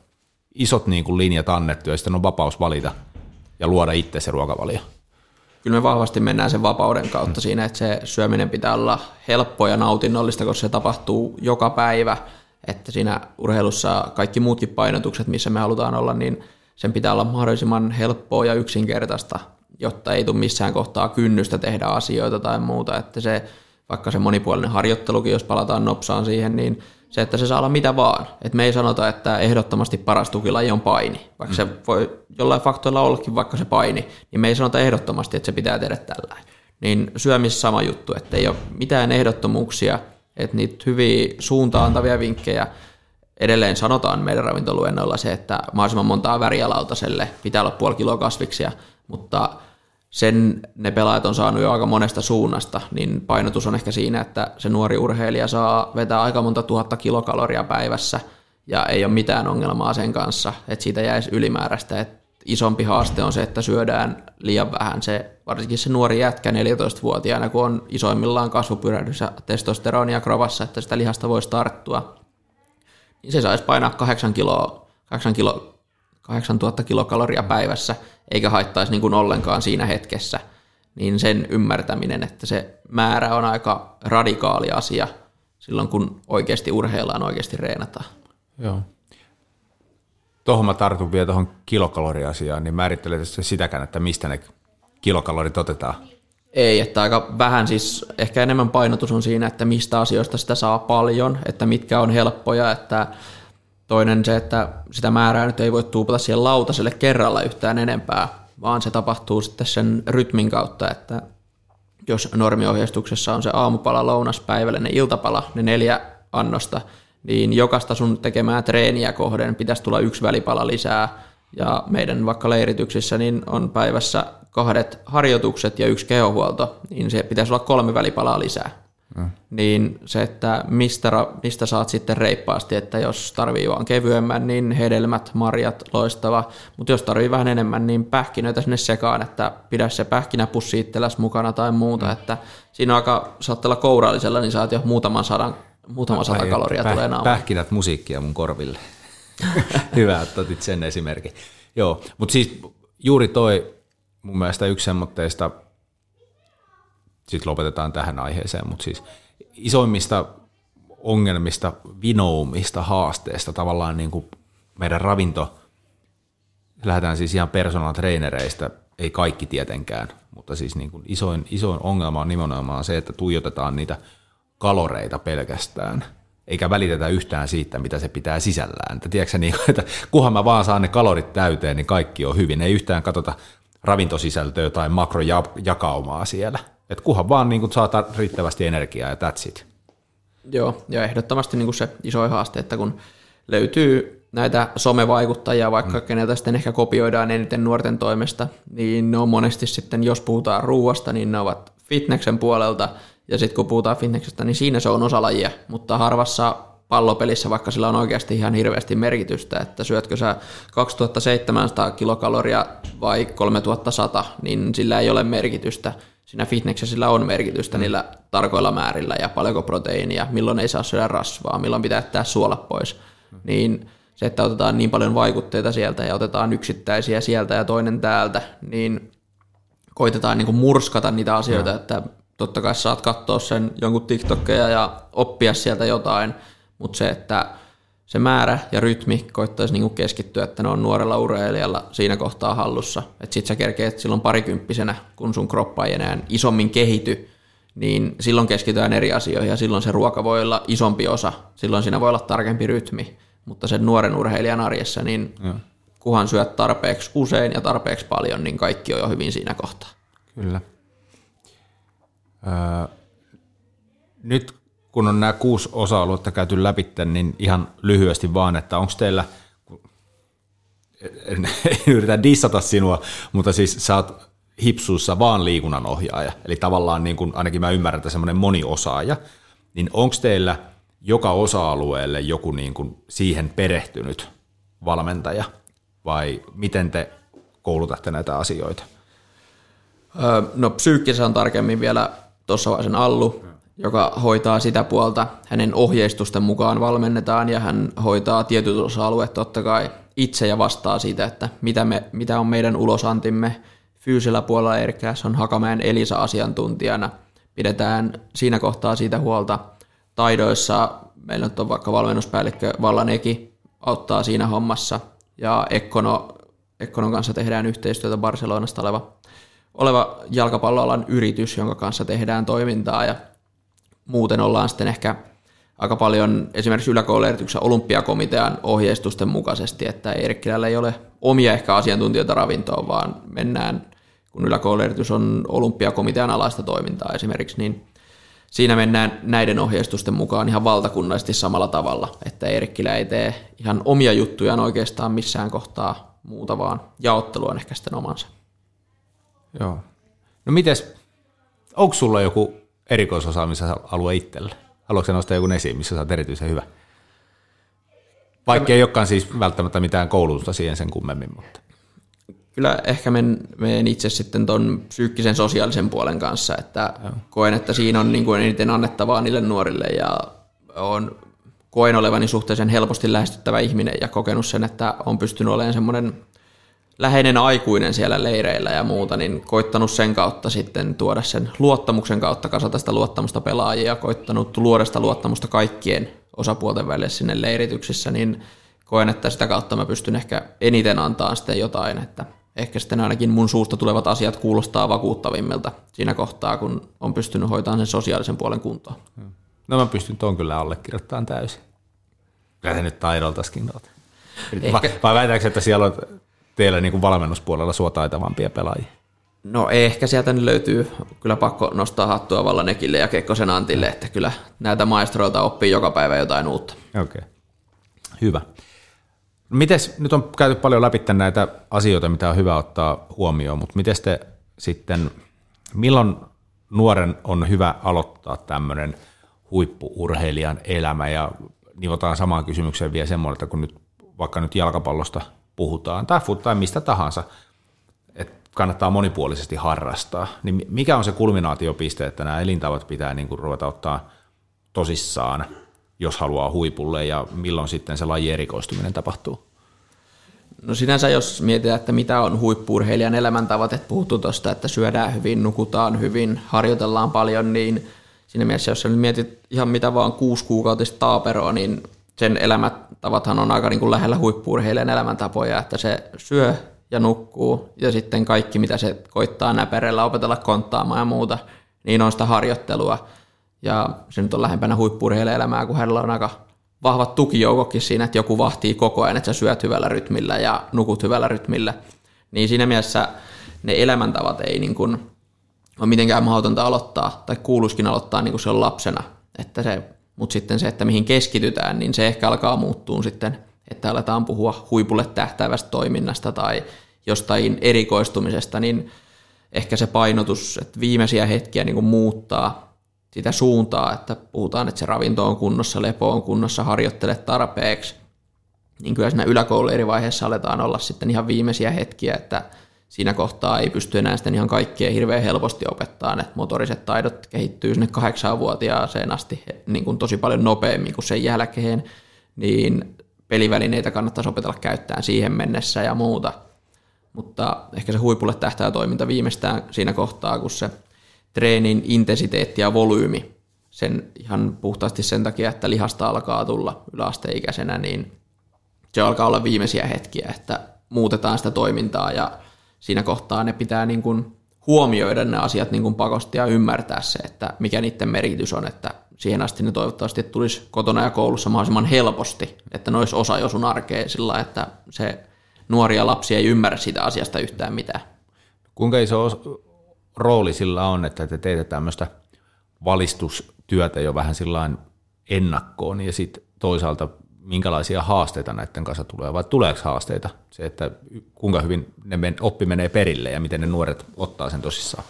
isot niin kuin linjat annettu ja sitten on vapaus valita ja luoda itse se ruokavalio? Kyllä me vahvasti mennään sen vapauden kautta hmm. siinä, että se syöminen pitää olla helppoa ja nautinnollista, koska se tapahtuu joka päivä, että siinä urheilussa kaikki muutkin painotukset, missä me halutaan olla, niin sen pitää olla mahdollisimman helppoa ja yksinkertaista jotta ei tule missään kohtaa kynnystä tehdä asioita tai muuta, että se vaikka se monipuolinen harjoittelukin, jos palataan nopsaan siihen, niin se, että se saa olla mitä vaan. Et me ei sanota, että ehdottomasti paras tukilaji on paini, vaikka se voi jollain faktoilla ollakin vaikka se paini, niin me ei sanota ehdottomasti, että se pitää tehdä tällä. Niin syömissä sama juttu, että ei ole mitään ehdottomuuksia, että niitä hyviä suuntaantavia vinkkejä edelleen sanotaan meidän ravintoluennoilla se, että mahdollisimman montaa väriä lautaselle, pitää olla puoli kiloa kasviksia, mutta sen ne pelaajat on saanut jo aika monesta suunnasta, niin painotus on ehkä siinä, että se nuori urheilija saa vetää aika monta tuhatta kilokaloria päivässä ja ei ole mitään ongelmaa sen kanssa, että siitä jäisi ylimääräistä. Et isompi haaste on se, että syödään liian vähän. Se, varsinkin se nuori jätkä 14-vuotiaana, kun on isoimmillaan kasvupyrähdys ja testosteronia krovassa, että sitä lihasta voisi tarttua, niin se saisi painaa 8 kiloa, 8 kilo, 8000 kilokaloria päivässä, eikä haittaisi niin kuin ollenkaan siinä hetkessä, niin sen ymmärtäminen, että se määrä on aika radikaali asia silloin, kun oikeasti urheillaan, oikeasti reenataan. Joo. Tuohon mä tartun vielä tuohon kilokaloriasiaan, niin määrittelee se sitäkään, että mistä ne kilokalorit otetaan. Ei, että aika vähän siis, ehkä enemmän painotus on siinä, että mistä asioista sitä saa paljon, että mitkä on helppoja, että toinen se, että sitä määrää nyt ei voi tuupata siihen lautaselle kerralla yhtään enempää, vaan se tapahtuu sitten sen rytmin kautta, että jos normiohjeistuksessa on se aamupala, lounas, päivällinen iltapala, ne neljä annosta, niin jokaista sun tekemää treeniä kohden pitäisi tulla yksi välipala lisää, ja meidän vaikka leirityksissä niin on päivässä kahdet harjoitukset ja yksi kehohuolto, niin se pitäisi olla kolme välipalaa lisää. Mm. Niin se, että mistä, mistä saat sitten reippaasti, että jos tarvii vaan kevyemmän, niin hedelmät, marjat, loistava, mutta jos tarvii vähän enemmän, niin pähkinöitä sinne sekaan, että pidä se pähkinäpussi itselläsi mukana tai muuta, mm. että siinä on aika, saattaa olla kourallisella, niin saat jo muutaman sadan, muutama sata kaloria päh, tulee naamaan. Pähkinät musiikkia mun korville. Hyvä, että otit sen esimerkin. Joo, mutta siis juuri toi mun mielestä yksi semmoitteista, sitten lopetetaan tähän aiheeseen, mutta siis isoimmista ongelmista, vinoumista, haasteista tavallaan niin kuin meidän ravinto, lähdetään siis ihan personal trainereista, ei kaikki tietenkään, mutta siis niin kuin isoin, isoin ongelma on nimenomaan se, että tuijotetaan niitä kaloreita pelkästään, eikä välitetä yhtään siitä, mitä se pitää sisällään. Että, tiedätkö, niin, että kunhan mä vaan saan ne kalorit täyteen, niin kaikki on hyvin. Ei yhtään katsota ravintosisältöä tai makrojakaumaa siellä. Et kunhan vaan niin kuin saata riittävästi energiaa ja that's it. Joo, ja ehdottomasti niin kuin se iso haaste, että kun löytyy näitä somevaikuttajia, vaikka mm. keneltä sitten ehkä kopioidaan eniten nuorten toimesta, niin ne on monesti sitten, jos puhutaan ruuasta, niin ne ovat fitneksen puolelta, ja sitten kun puhutaan fitneksestä, niin siinä se on osa lajia, mutta harvassa pallopelissä, vaikka sillä on oikeasti ihan hirveästi merkitystä, että syötkö sä 2700 kilokaloria vai 3100, niin sillä ei ole merkitystä. Siinä fitneksessä sillä on merkitystä mm. niillä tarkoilla määrillä ja paljonko proteiinia, milloin ei saa syödä rasvaa, milloin pitää jättää suola pois. Mm. Niin se, että otetaan niin paljon vaikutteita sieltä ja otetaan yksittäisiä sieltä ja toinen täältä, niin koitetaan niin kuin murskata niitä asioita, mm. että totta kai saat katsoa sen jonkun TikTokkeja ja oppia sieltä jotain, mutta se, että se määrä ja rytmi koittaisi niinku keskittyä, että ne on nuorella urheilijalla siinä kohtaa hallussa. Että sit sä kerkeet silloin parikymppisenä, kun sun kroppa ei enää isommin kehity, niin silloin keskitytään eri asioihin ja silloin se ruoka voi olla isompi osa. Silloin siinä voi olla tarkempi rytmi, mutta sen nuoren urheilijan arjessa, niin ja. kuhan syöt tarpeeksi usein ja tarpeeksi paljon, niin kaikki on jo hyvin siinä kohtaa. Kyllä. Öö, nyt kun on nämä kuusi osa-aluetta käyty läpi, niin ihan lyhyesti vaan, että onko teillä, en, en yritä dissata sinua, mutta siis sä oot hipsuissa vaan liikunnan ohjaaja, eli tavallaan niin kuin, ainakin mä ymmärrän, että semmoinen moniosaaja, niin onko teillä joka osa-alueelle joku niin kuin siihen perehtynyt valmentaja, vai miten te koulutatte näitä asioita? No psyykkisessä on tarkemmin vielä tuossa sen Allu, joka hoitaa sitä puolta. Hänen ohjeistusten mukaan valmennetaan ja hän hoitaa tietyt osa-alueet totta kai itse ja vastaa siitä, että mitä, me, mitä on meidän ulosantimme. Fyysillä puolella Erkkäs on Hakamäen Elisa asiantuntijana. Pidetään siinä kohtaa siitä huolta. Taidoissa meillä on vaikka valmennuspäällikkö Vallaneki auttaa siinä hommassa ja Ekkono, Ekkonon kanssa tehdään yhteistyötä Barcelonasta oleva, oleva jalkapalloalan yritys, jonka kanssa tehdään toimintaa ja muuten ollaan sitten ehkä aika paljon esimerkiksi yläkouluerityksessä olympiakomitean ohjeistusten mukaisesti, että Eerikkilällä ei ole omia ehkä asiantuntijoita ravintoon, vaan mennään, kun yläkoulueritys on olympiakomitean alaista toimintaa esimerkiksi, niin siinä mennään näiden ohjeistusten mukaan ihan valtakunnallisesti samalla tavalla, että Eerikkilä ei tee ihan omia juttujaan oikeastaan missään kohtaa muuta, vaan jaottelu on ehkä sitten omansa. Joo. No mites, onko sulla joku erikoisosaamisalue itselle? Haluatko nostaa joku esiin, missä sä oot erityisen hyvä? Vaikka ei olekaan siis välttämättä mitään koulutusta siihen sen kummemmin, mutta... Kyllä ehkä men, menen itse sitten tuon psyykkisen sosiaalisen puolen kanssa, että Joo. koen, että siinä on niin kuin eniten annettavaa niille nuorille ja on, koen olevani suhteellisen helposti lähestyttävä ihminen ja kokenut sen, että on pystynyt olemaan semmoinen läheinen aikuinen siellä leireillä ja muuta, niin koittanut sen kautta sitten tuoda sen luottamuksen kautta kasata sitä luottamusta pelaajia ja koittanut luoda sitä luottamusta kaikkien osapuolten välille sinne leirityksissä, niin koen, että sitä kautta mä pystyn ehkä eniten antaa sitten jotain, että ehkä sitten ainakin mun suusta tulevat asiat kuulostaa vakuuttavimmilta siinä kohtaa, kun on pystynyt hoitamaan sen sosiaalisen puolen kuntoon. No mä pystyn tuon kyllä allekirjoittamaan täysin. Kyllä se nyt taidoltaskin. Ehkä. Vai, väitätkö, että siellä on teillä niin kuin valmennuspuolella suotaitavampia pelaajia? No ehkä sieltä nyt löytyy kyllä pakko nostaa hattua Vallanekille ja Kekkosen Antille, että kyllä näitä maestroilta oppii joka päivä jotain uutta. Okei, okay. hyvä. Mites, nyt on käyty paljon läpi näitä asioita, mitä on hyvä ottaa huomioon, mutta miten te sitten, milloin nuoren on hyvä aloittaa tämmöinen huippuurheilijan elämä ja nivotaan samaan kysymykseen vielä semmoinen, että kun nyt vaikka nyt jalkapallosta puhutaan tai fut tai mistä tahansa, että kannattaa monipuolisesti harrastaa, niin mikä on se kulminaatiopiste, että nämä elintavat pitää niin kuin ruveta ottaa tosissaan, jos haluaa huipulle ja milloin sitten se laji erikoistuminen tapahtuu? No sinänsä jos mietitään, että mitä on huippuurheilijan elämäntavat, että puhuttu tuosta, että syödään hyvin, nukutaan hyvin, harjoitellaan paljon, niin siinä mielessä, jos mietit ihan mitä vaan kuusi kuukautista taaperoa, niin sen elämäntavathan on aika niin kuin lähellä huippuurheilijan elämäntapoja, että se syö ja nukkuu ja sitten kaikki, mitä se koittaa näperellä opetella konttaamaan ja muuta, niin on sitä harjoittelua. Ja se nyt on lähempänä huippuurheilijan elämää, kun hänellä on aika vahvat tukijoukokin siinä, että joku vahtii koko ajan, että sä syöt hyvällä rytmillä ja nukut hyvällä rytmillä. Niin siinä mielessä ne elämäntavat ei niin kuin ole mitenkään mahdotonta aloittaa, tai kuuluisikin aloittaa niin kuin se on lapsena. Että se, mutta sitten se, että mihin keskitytään, niin se ehkä alkaa muuttua sitten, että aletaan puhua huipulle tähtäävästä toiminnasta tai jostain erikoistumisesta, niin ehkä se painotus, että viimeisiä hetkiä niin kuin muuttaa sitä suuntaa, että puhutaan, että se ravinto on kunnossa, lepo on kunnossa, harjoittele tarpeeksi, niin kyllä siinä yläkoulun eri vaiheessa aletaan olla sitten ihan viimeisiä hetkiä, että siinä kohtaa ei pysty enää sitten ihan kaikkea hirveän helposti opettaa, että motoriset taidot kehittyy sinne kahdeksanvuotiaaseen asti niin kuin tosi paljon nopeammin kuin sen jälkeen, niin pelivälineitä kannattaisi opetella käyttämään siihen mennessä ja muuta. Mutta ehkä se huipulle tähtää toiminta viimeistään siinä kohtaa, kun se treenin intensiteetti ja volyymi, sen ihan puhtaasti sen takia, että lihasta alkaa tulla yläasteikäisenä, niin se alkaa olla viimeisiä hetkiä, että muutetaan sitä toimintaa ja siinä kohtaa ne pitää niin kuin huomioida ne asiat niin kuin pakosti ja ymmärtää se, että mikä niiden merkitys on, että siihen asti ne toivottavasti tulisi kotona ja koulussa mahdollisimman helposti, että ne olisi osa jo sun arkea sillä, että se nuoria lapsia ei ymmärrä siitä asiasta yhtään mitään. Kuinka iso rooli sillä on, että te teette tämmöistä valistustyötä jo vähän sillain ennakkoon ja sitten toisaalta minkälaisia haasteita näiden kanssa tulee, vai tuleeko haasteita? Se, että kuinka hyvin ne men, oppi menee perille ja miten ne nuoret ottaa sen tosissaan?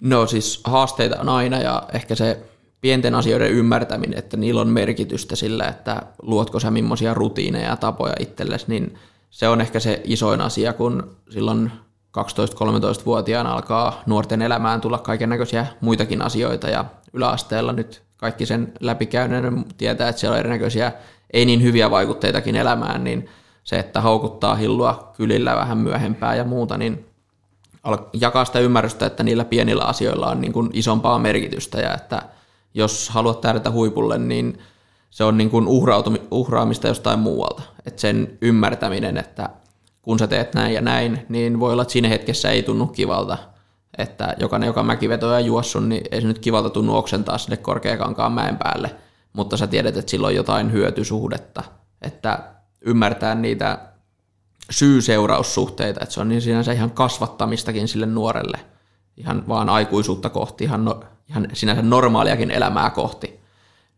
No siis haasteita on aina ja ehkä se pienten asioiden ymmärtäminen, että niillä on merkitystä sillä, että luotko sä millaisia rutiineja ja tapoja itsellesi, niin se on ehkä se isoin asia, kun silloin 12-13-vuotiaana alkaa nuorten elämään tulla kaiken näköisiä muitakin asioita ja yläasteella nyt kaikki sen läpikäyneen tietää, että siellä on erinäköisiä ei niin hyviä vaikutteitakin elämään, niin se, että haukuttaa hillua kylillä vähän myöhempää ja muuta, niin jakaa sitä ymmärrystä, että niillä pienillä asioilla on niin kuin isompaa merkitystä ja että jos haluat tähdätä huipulle, niin se on niin kuin uhraamista jostain muualta. Että sen ymmärtäminen, että kun sä teet näin ja näin, niin voi olla, että siinä hetkessä ei tunnu kivalta. Että jokainen, joka mäkivetoja juossut, niin ei se nyt kivalta tunnu oksentaa sinne korkeakankaan mäen päälle, mutta sä tiedät, että sillä on jotain hyötysuhdetta. Että ymmärtää niitä syy-seuraussuhteita, että se on niin sinänsä ihan kasvattamistakin sille nuorelle, ihan vaan aikuisuutta kohti, ihan, no, ihan sinänsä normaaliakin elämää kohti.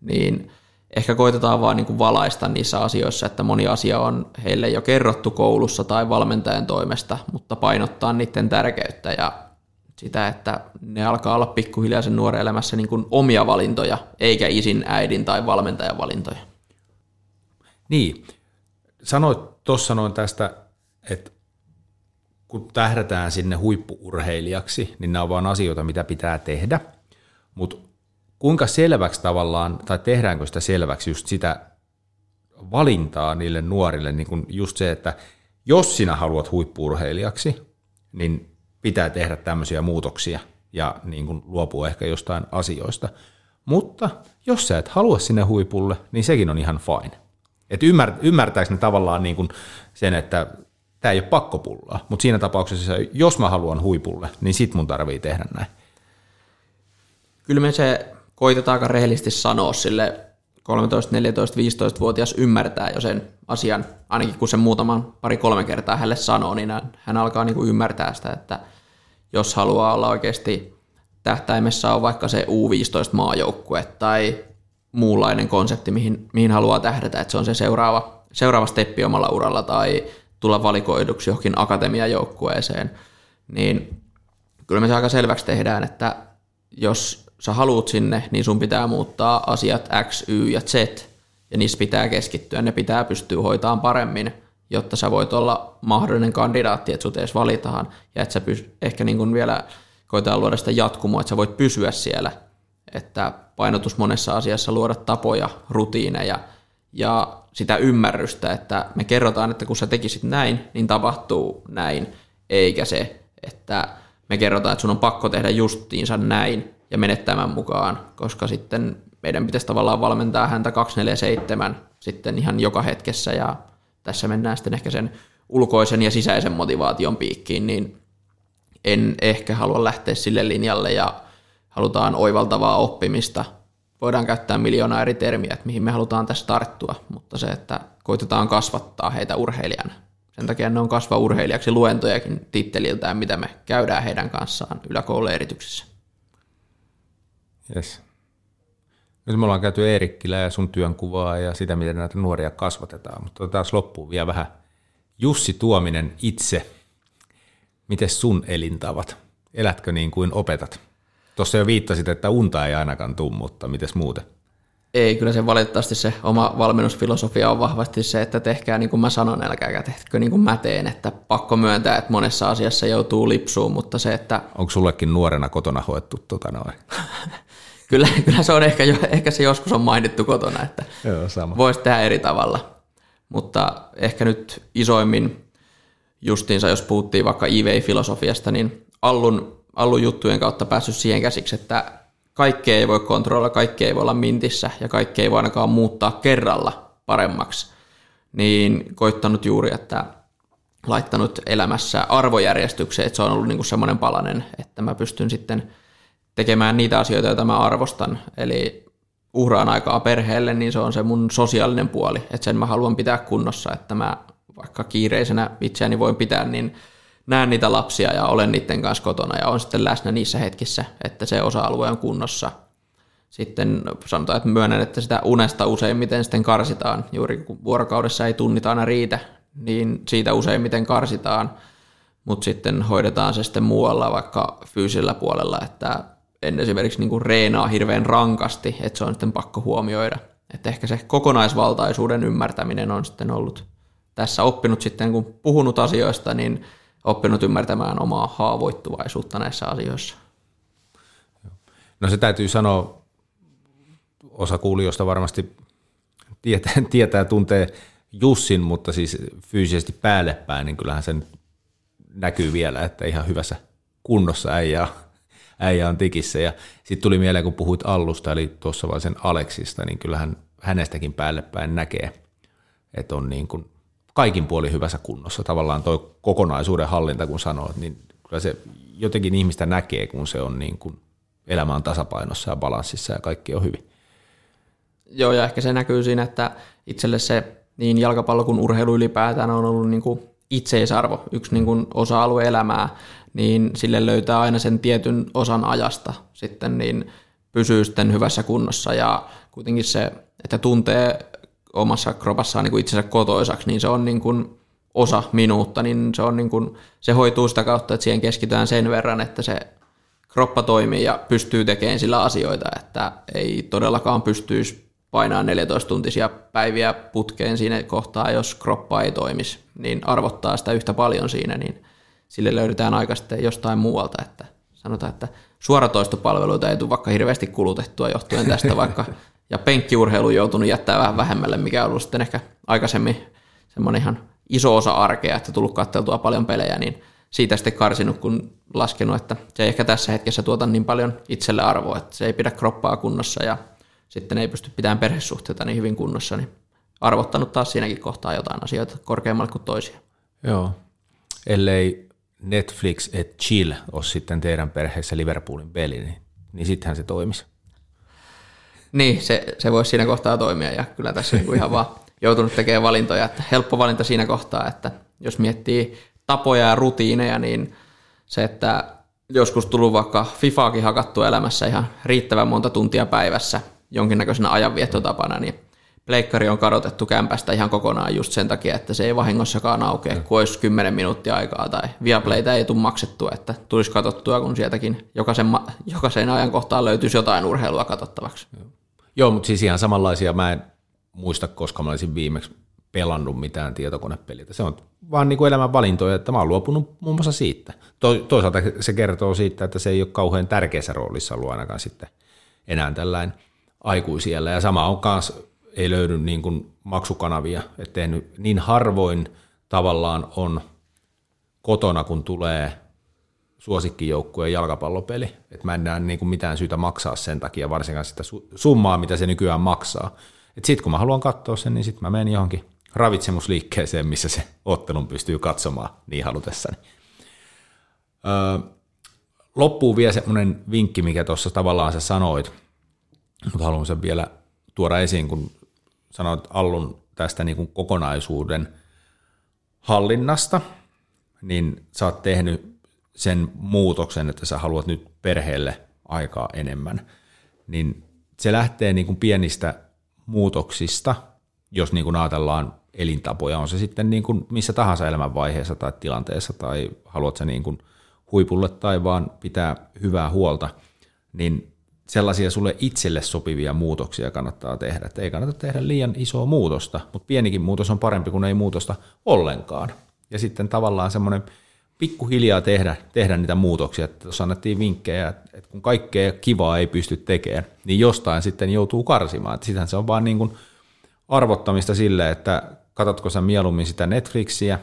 Niin ehkä koitetaan vaan niin kuin valaista niissä asioissa, että moni asia on heille jo kerrottu koulussa tai valmentajan toimesta, mutta painottaa niiden tärkeyttä ja sitä, että ne alkaa olla pikkuhiljaa sen nuoren elämässä niin kuin omia valintoja, eikä isin, äidin tai valmentajan valintoja. Niin, sanoit tuossa noin tästä, että kun tähdätään sinne huippuurheilijaksi, niin nämä on vaan asioita, mitä pitää tehdä, mutta kuinka selväksi tavallaan, tai tehdäänkö sitä selväksi just sitä valintaa niille nuorille, niin kuin just se, että jos sinä haluat huippuurheilijaksi, niin pitää tehdä tämmöisiä muutoksia ja niin kuin luopua ehkä jostain asioista. Mutta jos sä et halua sinne huipulle, niin sekin on ihan fine. Et ymmär, ne tavallaan niin kuin sen, että tämä ei ole pakkopullaa, mutta siinä tapauksessa, jos mä haluan huipulle, niin sit mun tarvii tehdä näin. Kyllä me se koitetaan aika rehellisesti sanoa sille 13, 14, 15-vuotias ymmärtää jo sen asian, ainakin kun se muutaman pari-kolme kertaa hänelle sanoo, niin hän alkaa niin kuin ymmärtää sitä, että jos haluaa olla oikeasti tähtäimessä on vaikka se U15-maajoukkue tai muunlainen konsepti, mihin, mihin haluaa tähdätä, että se on se seuraava, seuraava steppi omalla uralla tai tulla valikoiduksi johonkin akatemiajoukkueeseen, niin kyllä me se aika selväksi tehdään, että jos sä haluut sinne, niin sun pitää muuttaa asiat X, Y ja Z, ja niissä pitää keskittyä, ne pitää pystyä hoitamaan paremmin, jotta sä voit olla mahdollinen kandidaatti, että sut edes valitaan, ja että sä pys- ehkä niin kuin vielä koetaan luoda sitä jatkumoa, että sä voit pysyä siellä, että painotus monessa asiassa luoda tapoja, rutiineja ja sitä ymmärrystä, että me kerrotaan, että kun sä tekisit näin, niin tapahtuu näin, eikä se, että me kerrotaan, että sun on pakko tehdä justiinsa näin ja menettämään mukaan, koska sitten meidän pitäisi tavallaan valmentaa häntä 247 sitten ihan joka hetkessä ja tässä mennään sitten ehkä sen ulkoisen ja sisäisen motivaation piikkiin, niin en ehkä halua lähteä sille linjalle ja halutaan oivaltavaa oppimista. Voidaan käyttää miljoonaa eri termiä, että mihin me halutaan tässä tarttua, mutta se, että koitetaan kasvattaa heitä urheilijana. Sen takia ne on kasva urheilijaksi luentojakin titteliltään, mitä me käydään heidän kanssaan yläkouluerityksessä. Yes. Nyt me ollaan käyty Eerikkilä ja sun työnkuvaa ja sitä, miten näitä nuoria kasvatetaan, mutta taas loppuun vielä vähän Jussi Tuominen itse. Miten sun elintavat? Elätkö niin kuin opetat? Tuossa jo viittasit, että unta ei ainakaan tuu, mutta mites muuten? Ei, kyllä se valitettavasti se oma valmennusfilosofia on vahvasti se, että tehkää niin kuin mä sanon, älkääkä tehkö niin kuin mä teen, että pakko myöntää, että monessa asiassa joutuu lipsuun, mutta se, että... Onko sullekin nuorena kotona hoettu tota noin? kyllä, kyllä se on ehkä, jo, ehkä se joskus on mainittu kotona, että Joo, sama. voisi tehdä eri tavalla, mutta ehkä nyt isoimmin justiinsa, jos puhuttiin vaikka IV-filosofiasta, niin Allun Allun juttujen kautta päässyt siihen käsiksi, että kaikkea ei voi kontrolloida, kaikki ei voi olla mintissä ja kaikki ei voi ainakaan muuttaa kerralla paremmaksi. Niin koittanut juuri, että laittanut elämässä arvojärjestykseen, että se on ollut niin kuin semmoinen palanen, että mä pystyn sitten tekemään niitä asioita, joita mä arvostan. Eli uhraan aikaa perheelle, niin se on se mun sosiaalinen puoli, että sen mä haluan pitää kunnossa, että mä vaikka kiireisenä itseäni voin pitää, niin näen niitä lapsia ja olen niiden kanssa kotona ja on sitten läsnä niissä hetkissä, että se osa-alue on kunnossa. Sitten sanotaan, että myönnän, että sitä unesta useimmiten sitten karsitaan, juuri kun vuorokaudessa ei tunnita aina riitä, niin siitä useimmiten karsitaan, mutta sitten hoidetaan se sitten muualla vaikka fyysisellä puolella, että en esimerkiksi niin kuin reenaa hirveän rankasti, että se on sitten pakko huomioida. Että ehkä se kokonaisvaltaisuuden ymmärtäminen on sitten ollut tässä oppinut sitten, kun puhunut asioista, niin oppinut ymmärtämään omaa haavoittuvaisuutta näissä asioissa. No se täytyy sanoa, osa kuulijoista varmasti tietää, tietää tuntee Jussin, mutta siis fyysisesti päälle päin, niin kyllähän sen näkyy vielä, että ihan hyvässä kunnossa äijä, äijä on tikissä. Ja sitten tuli mieleen, kun puhuit Allusta, eli tuossa vaan sen Aleksista, niin kyllähän hänestäkin päälle päin näkee, että on niin kuin kaikin puoli hyvässä kunnossa. Tavallaan tuo kokonaisuuden hallinta, kun sanoo, niin kyllä se jotenkin ihmistä näkee, kun se on niin kuin elämä on tasapainossa ja balanssissa ja kaikki on hyvin. Joo, ja ehkä se näkyy siinä, että itselle se niin jalkapallo kuin urheilu ylipäätään on ollut niin kuin itseisarvo, yksi niin kuin osa-alue elämää, niin sille löytää aina sen tietyn osan ajasta sitten, niin pysyy sitten hyvässä kunnossa. Ja kuitenkin se, että tuntee omassa kropassaan niin kuin itsensä kotoisaksi, niin se on niin kuin osa minuutta, niin se, on niin kuin, se hoituu sitä kautta, että siihen keskitytään sen verran, että se kroppa toimii ja pystyy tekemään sillä asioita, että ei todellakaan pystyisi painaa 14-tuntisia päiviä putkeen siinä kohtaa, jos kroppa ei toimisi, niin arvottaa sitä yhtä paljon siinä, niin sille löydetään aika sitten jostain muualta, että sanotaan, että suoratoistopalveluita ei tule vaikka hirveästi kulutettua johtuen tästä, vaikka ja penkkiurheilu joutunut jättää vähän vähemmälle, mikä on ollut sitten ehkä aikaisemmin semmoinen ihan iso osa arkea, että tullut katteltua paljon pelejä, niin siitä sitten karsinut, kun laskenut, että se ei ehkä tässä hetkessä tuota niin paljon itselle arvoa, että se ei pidä kroppaa kunnossa ja sitten ei pysty pitämään perhesuhteita niin hyvin kunnossa, niin arvottanut taas siinäkin kohtaa jotain asioita korkeammalle kuin toisia. Joo, ellei Netflix et chill ole sitten teidän perheessä Liverpoolin peli, niin, niin sittenhän se toimisi. Niin, se, se voisi siinä kohtaa toimia ja kyllä tässä niin kuin ihan vaan joutunut tekemään valintoja. Että helppo valinta siinä kohtaa, että jos miettii tapoja ja rutiineja, niin se, että joskus tullut vaikka FIFAakin hakattu elämässä ihan riittävän monta tuntia päivässä jonkinnäköisenä ajanviettotapana, niin pleikkari on kadotettu kämpästä ihan kokonaan just sen takia, että se ei vahingossakaan aukea, mm. kun olisi 10 minuuttia aikaa tai Viaplaytä ei tule maksettua, että tulisi katsottua, kun sieltäkin jokaisen, jokaisen ajankohtaan löytyisi jotain urheilua katsottavaksi. Joo, Joo mutta siis ihan samanlaisia mä en muista, koska mä olisin viimeksi pelannut mitään tietokonepeliä. Se on vaan niin kuin elämän valintoja, että mä oon luopunut muun muassa siitä. Toisaalta se kertoo siitä, että se ei ole kauhean tärkeässä roolissa ollut ainakaan sitten enää tällainen aikuisiellä. Ja sama on kanssa, ei löydy niin kuin maksukanavia, että niin harvoin tavallaan on kotona, kun tulee suosikkijoukkueen jalkapallopeli. Että mä en näe niin kuin mitään syytä maksaa sen takia, varsinkaan sitä summaa, mitä se nykyään maksaa. Sitten kun mä haluan katsoa sen, niin sitten mä menen johonkin ravitsemusliikkeeseen, missä se ottelun pystyy katsomaan niin halutessani. Öö, loppuu vielä semmoinen vinkki, mikä tuossa tavallaan sä sanoit, mutta haluan sen vielä tuoda esiin, kun sanoit Allun tästä niin kuin kokonaisuuden hallinnasta, niin sä oot tehnyt sen muutoksen, että sä haluat nyt perheelle aikaa enemmän, niin se lähtee niin kuin pienistä muutoksista, jos niin kuin ajatellaan elintapoja, on se sitten niin kuin missä tahansa elämänvaiheessa tai tilanteessa, tai haluat sä niin kuin huipulle tai vaan pitää hyvää huolta, niin sellaisia sulle itselle sopivia muutoksia kannattaa tehdä. Että ei kannata tehdä liian isoa muutosta, mutta pienikin muutos on parempi kuin ei muutosta ollenkaan. Ja sitten tavallaan semmoinen pikkuhiljaa tehdä, tehdä niitä muutoksia. Että tuossa annettiin vinkkejä, että kun kaikkea kivaa ei pysty tekemään, niin jostain sitten joutuu karsimaan. Sitähän se on vaan niin kuin arvottamista sille, että katsotko sä mieluummin sitä Netflixiä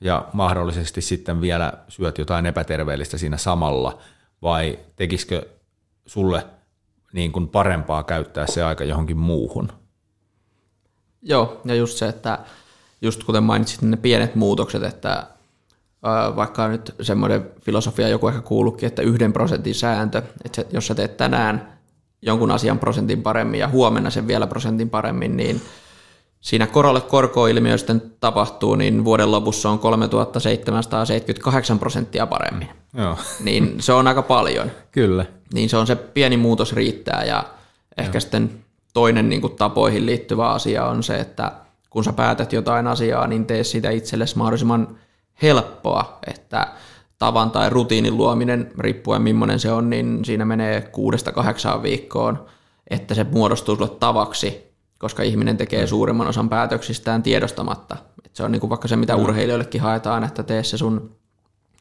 ja mahdollisesti sitten vielä syöt jotain epäterveellistä siinä samalla, vai tekisikö sulle niin kuin parempaa käyttää se aika johonkin muuhun? Joo, ja just se, että just kuten mainitsit ne pienet muutokset, että vaikka nyt semmoinen filosofia joku ehkä kuulukin, että yhden prosentin sääntö, että jos sä teet tänään jonkun asian prosentin paremmin ja huomenna sen vielä prosentin paremmin, niin siinä korolle korkoilmiö sitten tapahtuu, niin vuoden lopussa on 3778 prosenttia paremmin. Joo. Niin se on aika paljon. Kyllä. Niin se on se pieni muutos riittää ja ehkä Joo. sitten toinen niin kuin tapoihin liittyvä asia on se, että kun sä päätät jotain asiaa, niin tee sitä itsellesi mahdollisimman helppoa, että tavan tai rutiinin luominen, riippuen millainen se on, niin siinä menee kuudesta kahdeksaan viikkoon, että se muodostuu sulle tavaksi, koska ihminen tekee mm. suurimman osan päätöksistään tiedostamatta. Et se on niin kuin vaikka se, mitä mm. urheilijoillekin haetaan, että tee se sun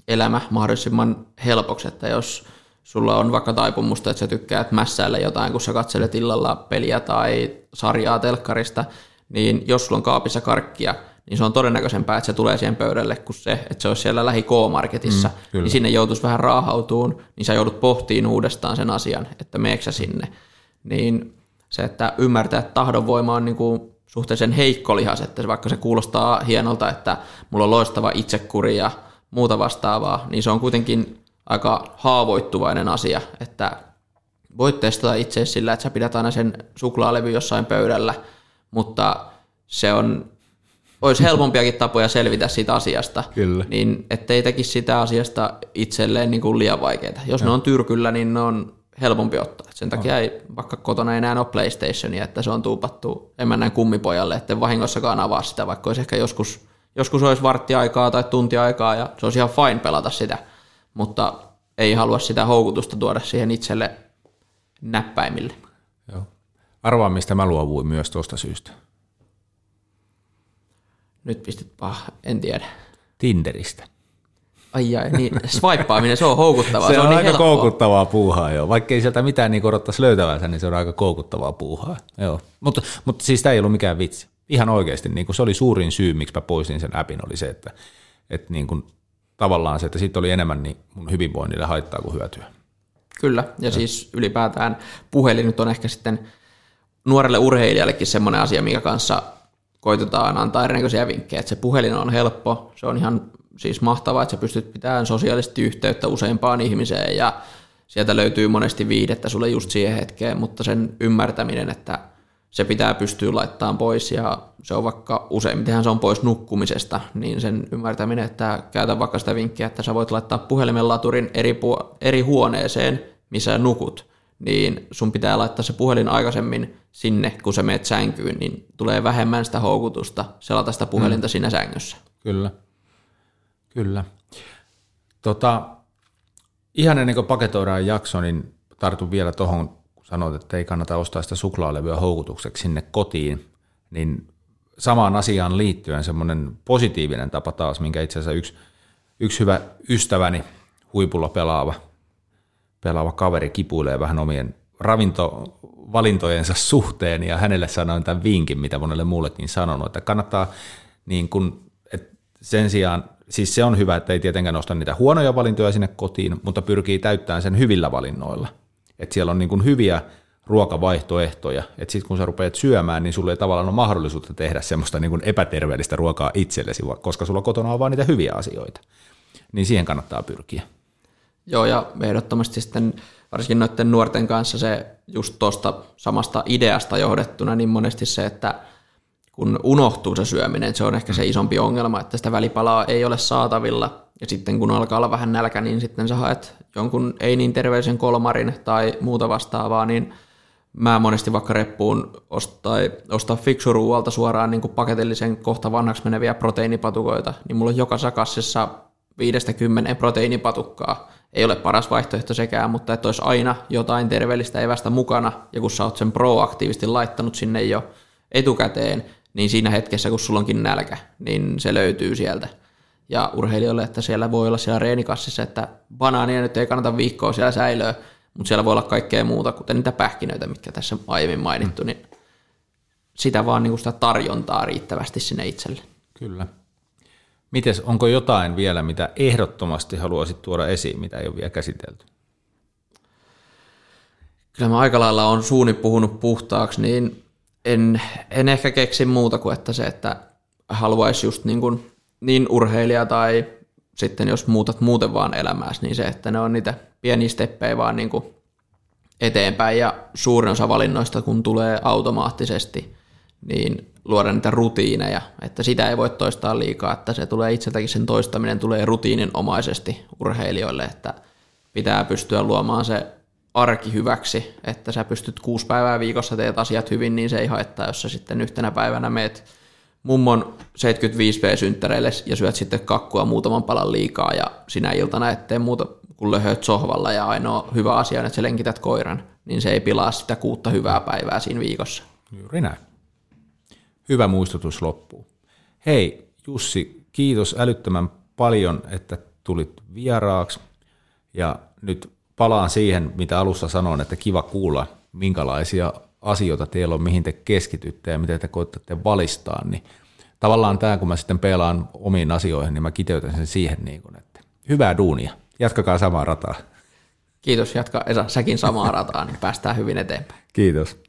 elämä mahdollisimman helpoksi, että jos sulla on vaikka taipumusta, että sä tykkäät mässäillä jotain, kun sä katselet illalla peliä tai sarjaa telkkarista, niin jos sulla on kaapissa karkkia, niin se on todennäköisempää, että se tulee siihen pöydälle kuin se, että se olisi siellä lähi K-marketissa, mm, niin sinne joutuisi vähän raahautuun, niin sä joudut pohtiin uudestaan sen asian, että meeksä sinne. Niin se, että ymmärtää, että tahdonvoima on niin kuin suhteellisen heikko lihas, että vaikka se kuulostaa hienolta, että mulla on loistava itsekuri ja muuta vastaavaa, niin se on kuitenkin aika haavoittuvainen asia, että voit testata itse sillä, että sä pidät aina sen suklaalevy jossain pöydällä, mutta se on olisi helpompiakin tapoja selvitä siitä asiasta, Kyllä. niin ettei tekisi sitä asiasta itselleen niin kuin liian vaikeaa. Jos ja. ne on tyrkyllä, niin ne on helpompi ottaa. Sen takia oh. ei vaikka kotona enää ole PlayStationia, että se on tuupattu emännän kummipojalle, että vahingossakaan avaa sitä, vaikka olisi ehkä joskus, joskus olisi varttiaikaa tai tuntiaikaa ja se olisi ihan fine pelata sitä, mutta ei halua sitä houkutusta tuoda siihen itselle näppäimille. Joo. Arvaa, mistä mä luovuin myös tuosta syystä. Nyt pistit pah, en tiedä. Tinderistä. Ai ai, niin swipeaaminen, se on houkuttavaa. se, se on, on niin aika helppoa. koukuttavaa puuhaa, joo. Vaikka ei sieltä mitään niin odottaisi löytävänsä, niin se on aika koukuttavaa puuhaa. Joo. Mutta, mutta siis tämä ei ollut mikään vitsi. Ihan oikeasti, niin kuin se oli suurin syy, miksi mä poistin sen appin, oli se, että, että niin kuin, tavallaan se, että siitä oli enemmän niin mun hyvinvoinnille haittaa kuin hyötyä. Kyllä, ja, ja. siis ylipäätään puhelin nyt on ehkä sitten nuorelle urheilijallekin semmoinen asia, minkä kanssa koitetaan antaa erinäköisiä vinkkejä, että se puhelin on helppo, se on ihan siis mahtavaa, että sä pystyt pitämään sosiaalisesti yhteyttä useampaan ihmiseen ja sieltä löytyy monesti viidettä sulle just siihen hetkeen, mutta sen ymmärtäminen, että se pitää pystyä laittamaan pois ja se on vaikka useimmitenhan se on pois nukkumisesta, niin sen ymmärtäminen, että käytä vaikka sitä vinkkiä, että sä voit laittaa puhelimen laturin eri, puo- eri huoneeseen, missä nukut, niin sun pitää laittaa se puhelin aikaisemmin sinne, kun sä meet sänkyyn, niin tulee vähemmän sitä houkutusta selata sitä puhelinta mm. siinä sängyssä. Kyllä, kyllä. Tota, ihan ennen kuin paketoidaan jakso, niin tartun vielä tuohon, kun sanoit, että ei kannata ostaa sitä suklaalevyä houkutukseksi sinne kotiin, niin samaan asiaan liittyen semmoinen positiivinen tapa taas, minkä itse asiassa yksi, yksi hyvä ystäväni, huipulla pelaava, pelaava kaveri kipuilee vähän omien ravintovalintojensa suhteen, ja hänelle sanoin tämän vinkin, mitä monelle muullekin sanonut, että kannattaa niin kun, että sen sijaan, siis se on hyvä, että ei tietenkään nosta niitä huonoja valintoja sinne kotiin, mutta pyrkii täyttämään sen hyvillä valinnoilla. Että siellä on niin kuin hyviä ruokavaihtoehtoja, että sitten kun sä rupeat syömään, niin sulla ei tavallaan ole mahdollisuutta tehdä semmoista niin kuin epäterveellistä ruokaa itsellesi, koska sulla kotona on vain niitä hyviä asioita. Niin siihen kannattaa pyrkiä. Joo, ja ehdottomasti sitten varsinkin noiden nuorten kanssa se just tuosta samasta ideasta johdettuna, niin monesti se, että kun unohtuu se syöminen, se on ehkä se isompi ongelma, että sitä välipalaa ei ole saatavilla, ja sitten kun alkaa olla vähän nälkä, niin sitten sä haet jonkun ei niin terveellisen kolmarin tai muuta vastaavaa, niin mä monesti vaikka reppuun ostaa, ostaa fiksuruualta suoraan niin kuin paketillisen kohta vanhaksi meneviä proteiinipatukoita, niin mulla on joka sakassissa viidestä kymmenen proteiinipatukkaa. Ei ole paras vaihtoehto sekään, mutta että olisi aina jotain terveellistä evästä mukana, ja kun sä oot sen proaktiivisesti laittanut sinne jo etukäteen, niin siinä hetkessä, kun sulla onkin nälkä, niin se löytyy sieltä. Ja urheilijoille, että siellä voi olla siellä reenikassissa, että banaania nyt ei kannata viikkoa siellä säilöä, mutta siellä voi olla kaikkea muuta, kuten niitä pähkinöitä, mitkä tässä aiemmin mainittu, mm. niin sitä vaan niin sitä tarjontaa riittävästi sinne itselle. Kyllä. Mites, onko jotain vielä, mitä ehdottomasti haluaisit tuoda esiin, mitä ei ole vielä käsitelty? Kyllä mä aika lailla on suuni puhunut puhtaaksi, niin en, en ehkä keksi muuta kuin, että se, että haluaisi just niin, kuin, niin urheilija tai sitten jos muutat muuten vaan elämääsi, niin se, että ne on niitä pieniä steppejä vaan niin kuin eteenpäin. Ja suurin osa valinnoista, kun tulee automaattisesti, niin luoda niitä rutiineja, että sitä ei voi toistaa liikaa, että se tulee itseltäkin sen toistaminen tulee rutiininomaisesti urheilijoille, että pitää pystyä luomaan se arki hyväksi, että sä pystyt kuusi päivää viikossa teet asiat hyvin, niin se ei haittaa, jos sä sitten yhtenä päivänä meet mummon 75V-synttäreille ja syöt sitten kakkua muutaman palan liikaa ja sinä iltana ettei muuta kuin löhöt sohvalla ja ainoa hyvä asia on, että sä lenkität koiran, niin se ei pilaa sitä kuutta hyvää päivää siinä viikossa. Juuri näin. Hyvä muistutus loppuu. Hei Jussi, kiitos älyttömän paljon, että tulit vieraaksi ja nyt palaan siihen, mitä alussa sanoin, että kiva kuulla, minkälaisia asioita teillä on, mihin te keskitytte ja miten te koetatte valistaa, niin tavallaan tämä, kun mä sitten pelaan omiin asioihin, niin mä kiteytän sen siihen, niin kuin, että hyvää duunia, jatkakaa samaa rataa. Kiitos, jatka Esa, säkin samaa rataa, niin päästään hyvin eteenpäin. Kiitos.